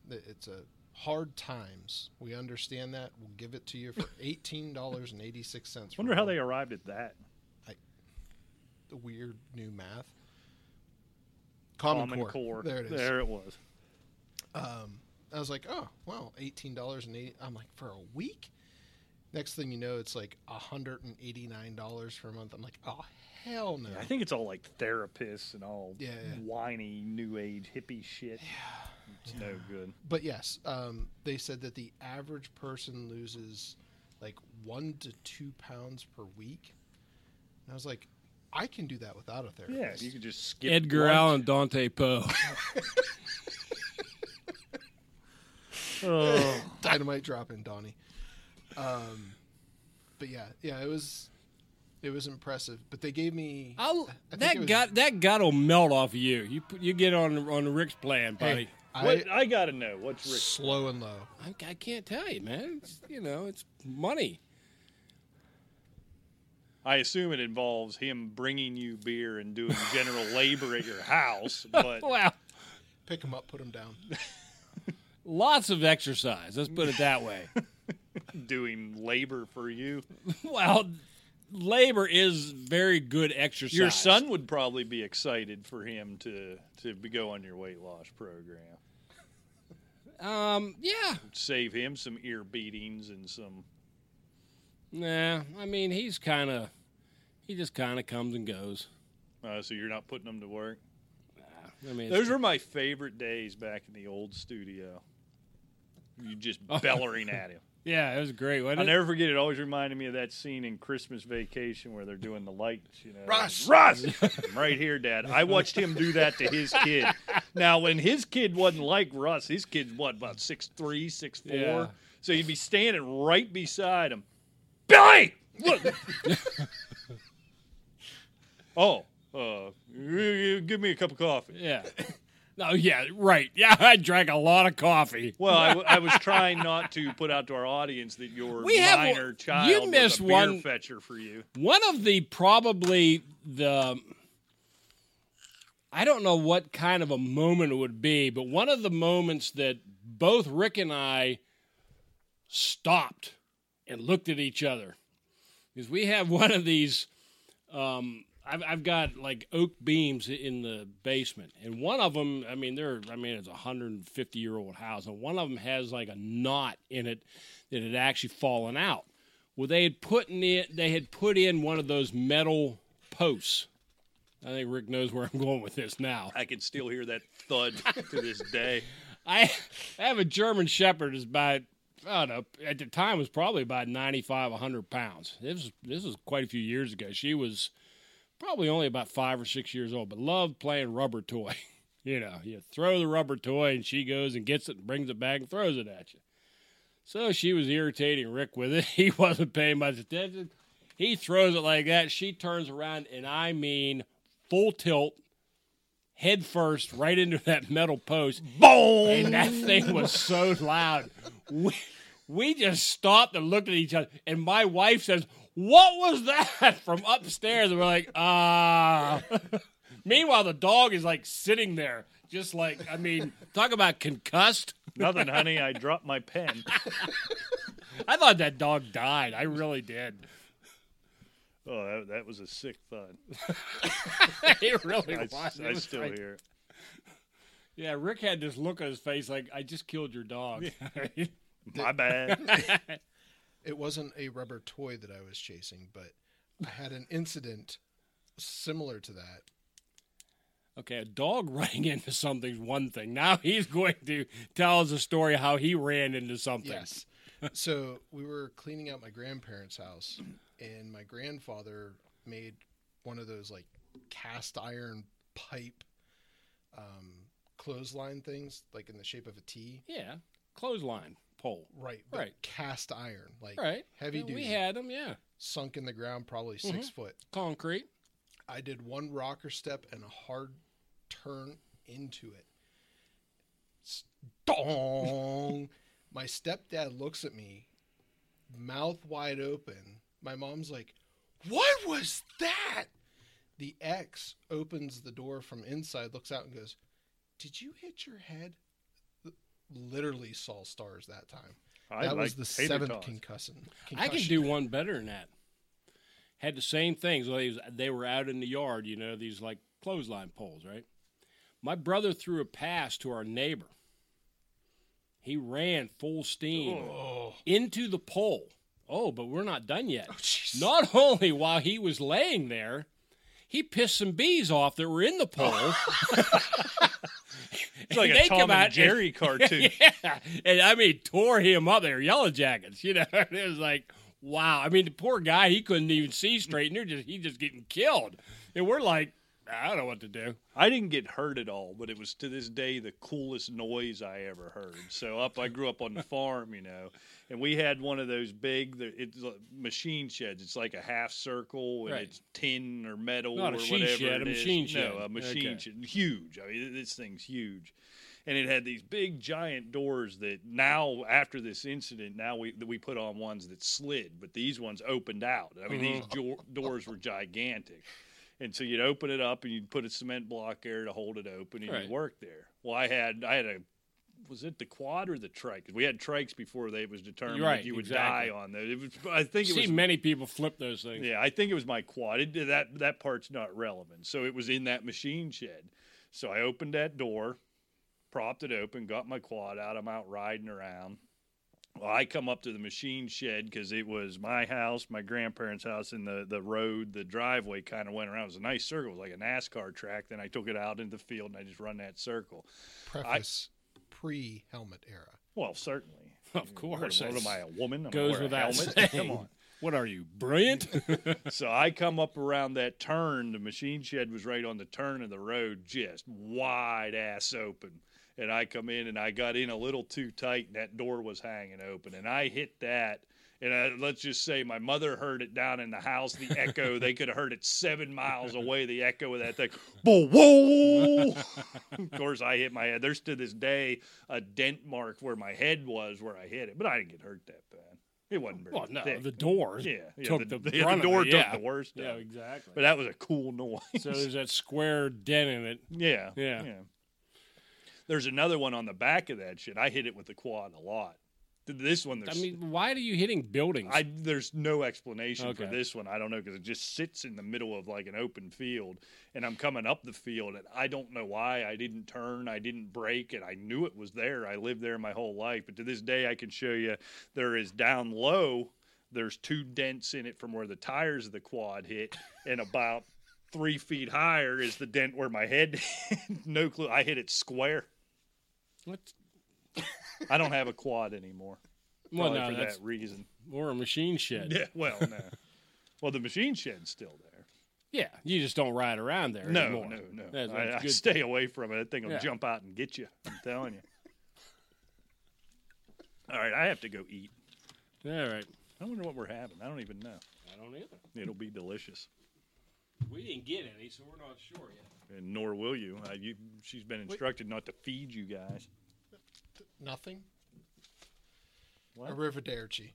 D: It's a hard times. We understand that. We'll give it to you for eighteen dollars and eighty six cents.
C: Wonder how they arrived at that.
D: The weird new math. Common, core. There it is.
C: There it was.
D: Um, I was like, oh, well, eighteen dollars and eighty. I'm like, for a week. Next thing you know, it's like hundred and eighty nine dollars for a month. I'm like, oh hell no.
C: I think it's all like therapists and all
D: Yeah, yeah.
C: whiny new age hippie shit. It's no good.
D: But yes, um, they said that the average person loses like one to two pounds per week. And I was like, I can do that without a therapist.
C: Yeah, you can just skip
B: Edgar
C: lunch.
B: Allan, Dante Poe.
C: Oh.
D: Dynamite dropping, Donnie. Um, but yeah, yeah, it was it was impressive. But they gave me
B: I'll,
D: I
B: that
D: was-
B: gut that got will melt off of you. You put- you get on on Rick's plan, buddy.
D: Hey, I,
C: What I gotta know. What's Rick?
D: slow and low.
B: I, I can't tell you, man. It's, you know, it's money.
C: I assume it involves him bringing you beer and doing general labor at your house, but
B: Wow,
D: Pick him up, put him down.
B: lots of exercise. Let's put it that way.
C: doing labor for you.
B: well, labor is very good exercise.
C: Your son would probably be excited for him to to go on your weight loss program.
B: Um, yeah.
C: Save him some ear beatings and some.
B: Nah, I mean he's kind of, he just kind of comes and goes.
C: Uh, so you're not putting him to work.
B: I mean,
C: Those were my favorite days back in the old studio. You just bellowing at him.
B: yeah, it was great.
C: I'll never forget. It always reminded me of that scene in Christmas Vacation where they're doing the lights. You know,
D: Russ!
C: Russ, I'm right here, Dad. I watched him do that to his kid. Now, when his kid wasn't like Russ, his kid's what about six three, six four.
B: Yeah.
C: So you'd be standing right beside him. Billy, look. oh, uh, give me a cup of coffee.
B: Yeah. No, yeah, right. Yeah, I drank a lot of coffee.
C: Well, I, w- I was trying not to put out to our audience that your
B: We have-
C: minor child
B: you missed one-
C: fetcher for you.
B: One of the probably the I don't know what kind of a moment it would be, but one of the moments that both Rick and I stopped and looked at each other is we have one of these. Um, I've, I've got like oak beams in the basement, and one of them, I mean, they're, I mean, it's a 150 year old house, and one of them has like a knot in it that had actually fallen out. Well, they had put in it, they had put in one of those metal posts. I think Rick knows where I'm going with this now.
C: I can still hear that thud to this day.
B: I, I have a German Shepherd. Is about I don't know. At the time, was probably about 95, 100 pounds. This was this was quite a few years ago. She was probably only about five or six years old, but loved playing rubber toy. you know, you throw the rubber toy, and she goes and gets it, and brings it back, and throws it at you. So she was irritating Rick with it. He wasn't paying much attention. He throws it like that. She turns around, and I mean full tilt, head first, right into that metal post.
C: Boom!
B: And that thing was so loud. We, we just stopped and looked at each other. And my wife says, What was that from upstairs? And we're like, Ah. Meanwhile, the dog is like sitting there, just like, I mean, talk about concussed.
C: Nothing, honey. I dropped my pen.
B: I thought that dog died. I really did.
C: Oh, that, that was a sick thud.
B: it really
C: I,
B: was.
C: I
B: was
C: still
B: like-
C: hear it.
B: Yeah, Rick had this look on his face like, I just killed your dog.
C: My bad.
D: It wasn't a rubber toy that I was chasing, but I had an incident similar to that.
B: Okay, a dog running into something's one thing. Now he's going to tell us a story how he ran into something.
D: Yes. so we were cleaning out my grandparents' house, and my grandfather made one of those like cast iron pipe um, clothesline things, like in the shape of a T.
B: Yeah, clothesline pole.
D: Right.
B: Right.
D: Cast iron, like
B: Right.
D: heavy duty,
B: We had them, yeah.
D: sunk in the ground, probably 6 mm-hmm. foot.
B: Concrete.
D: I did one rocker step and a hard turn into it. Dong! My stepdad looks at me, mouth wide open. My mom's like, What was that? The ex opens the door from inside, looks out, and goes, Did you hit your head? Literally saw stars that time.
C: I
D: that was the seventh
C: tots.
D: concussion.
B: I can do one better than that. Had the same things. Well, they, was, they were out in the yard, you know, these like clothesline poles, right? My brother threw a pass to our neighbor. He ran full steam oh. into the pole. Oh, but we're not done yet. Oh, not only while he was laying there, he pissed some bees off that were in the pole.
C: like
B: they
C: a Tom
B: come
C: and
B: out
C: Jerry cartoon.
B: yeah, and I mean, tore him up. They were yellow jackets. You know, it was like, wow. I mean, the poor guy, he couldn't even see straight, and they're just he's just getting killed. And we're like, I don't know what to do.
C: I didn't get hurt at all, but it was to this day the coolest noise I ever heard. So up, I grew up on the farm, you know, and we had one of those big, the- it's a machine sheds. It's like a half circle, and
B: Right.
C: it's tin or metal
B: Not a
C: or
B: she
C: whatever
B: shed, a
C: is.
B: machine shed.
C: No, a machine
B: Okay.
C: shed, huge. I mean, this thing's huge. And it had these big giant doors that now, after this incident, now we we put on ones that slid, but these ones opened out. I mean, these
B: Mm-hmm.
C: jo- doors were gigantic. And so you'd open it up and you'd put a cement block there to hold it open and
B: Right.
C: you'd work there. Well, I had I had a was it the quad or the trike? we had trikes before they it was determined
B: Right,
C: that you would
B: exactly.
C: die on those. It was I think it was
B: many people flip those things.
C: yeah, I think it was my quad. It, that that part's not relevant. So it was in that machine shed. So I opened that door, propped it open, got my quad out. I'm out riding around. Well, I come up to the machine shed because it was my house, my grandparents' house, and the the road, the driveway kind of went around. It was a nice circle, it was like a NASCAR track. Then I took it out into the field and I just run that circle.
D: Preface pre helmet era.
C: Well, certainly,
B: Of course,
C: What, what am I, a woman? I'm gonna
B: Goes
C: wear a
B: without
C: helmet?
B: saying.
C: Come on.
B: What are you, brilliant?
C: So I come up around that turn. The machine shed was right on the turn of the road, just wide ass open. And I come in and I got in a little too tight, and that door was hanging open. And I hit that. And I, let's just say my mother heard it down in the house, the echo. they could have heard it seven miles away, the echo of that thing. Whoa, whoa! of course, I hit my head. There's to this day a dent mark where my head was where I hit it, but I didn't get hurt that bad. It wasn't very
B: well, no,
C: thick.
B: the door
C: Yeah, yeah,
B: took
C: the-
B: the,
C: yeah, the door
B: it,
C: took
B: yeah.
C: the worst
B: Yeah,
C: of
B: exactly.
C: But that was a cool noise.
B: so there's that square dent in it.
C: yeah,
B: Yeah.
C: There's another one on the back of that shit. I hit it with the quad a lot. This one,
B: I mean, why are you hitting buildings?
C: I there's no explanation for this one. I don't know because it just sits in the middle of like an open field, and I'm coming up the field, and I don't know why I didn't turn, I didn't break, and I knew it was there. I lived there my whole life, but to this day, I can show you there is down low. There's two dents in it from where the tires of the quad hit, and about three feet higher is the dent where my head. no clue. I hit it square.
B: What?
C: I don't have a quad anymore.
B: Well, no,
C: for that reason.
B: more a machine shed.
C: Yeah, well, no. well, the machine shed's still there.
B: Yeah, you just don't ride around there
C: No,
B: anymore.
C: no, no.
B: That's,
C: I,
B: that's
C: I stay away from it. That thing will
B: Yeah.
C: jump out and get you. I'm telling you. All right, I have to go eat.
B: All right.
C: I wonder what we're having. I don't even know.
B: I don't either.
C: It'll be delicious,
B: We didn't get any, so we're not sure yet.
C: And nor will you. Uh, you she's been instructed not to feed you guys.
D: Nothing.
C: What?
D: Arrivederci.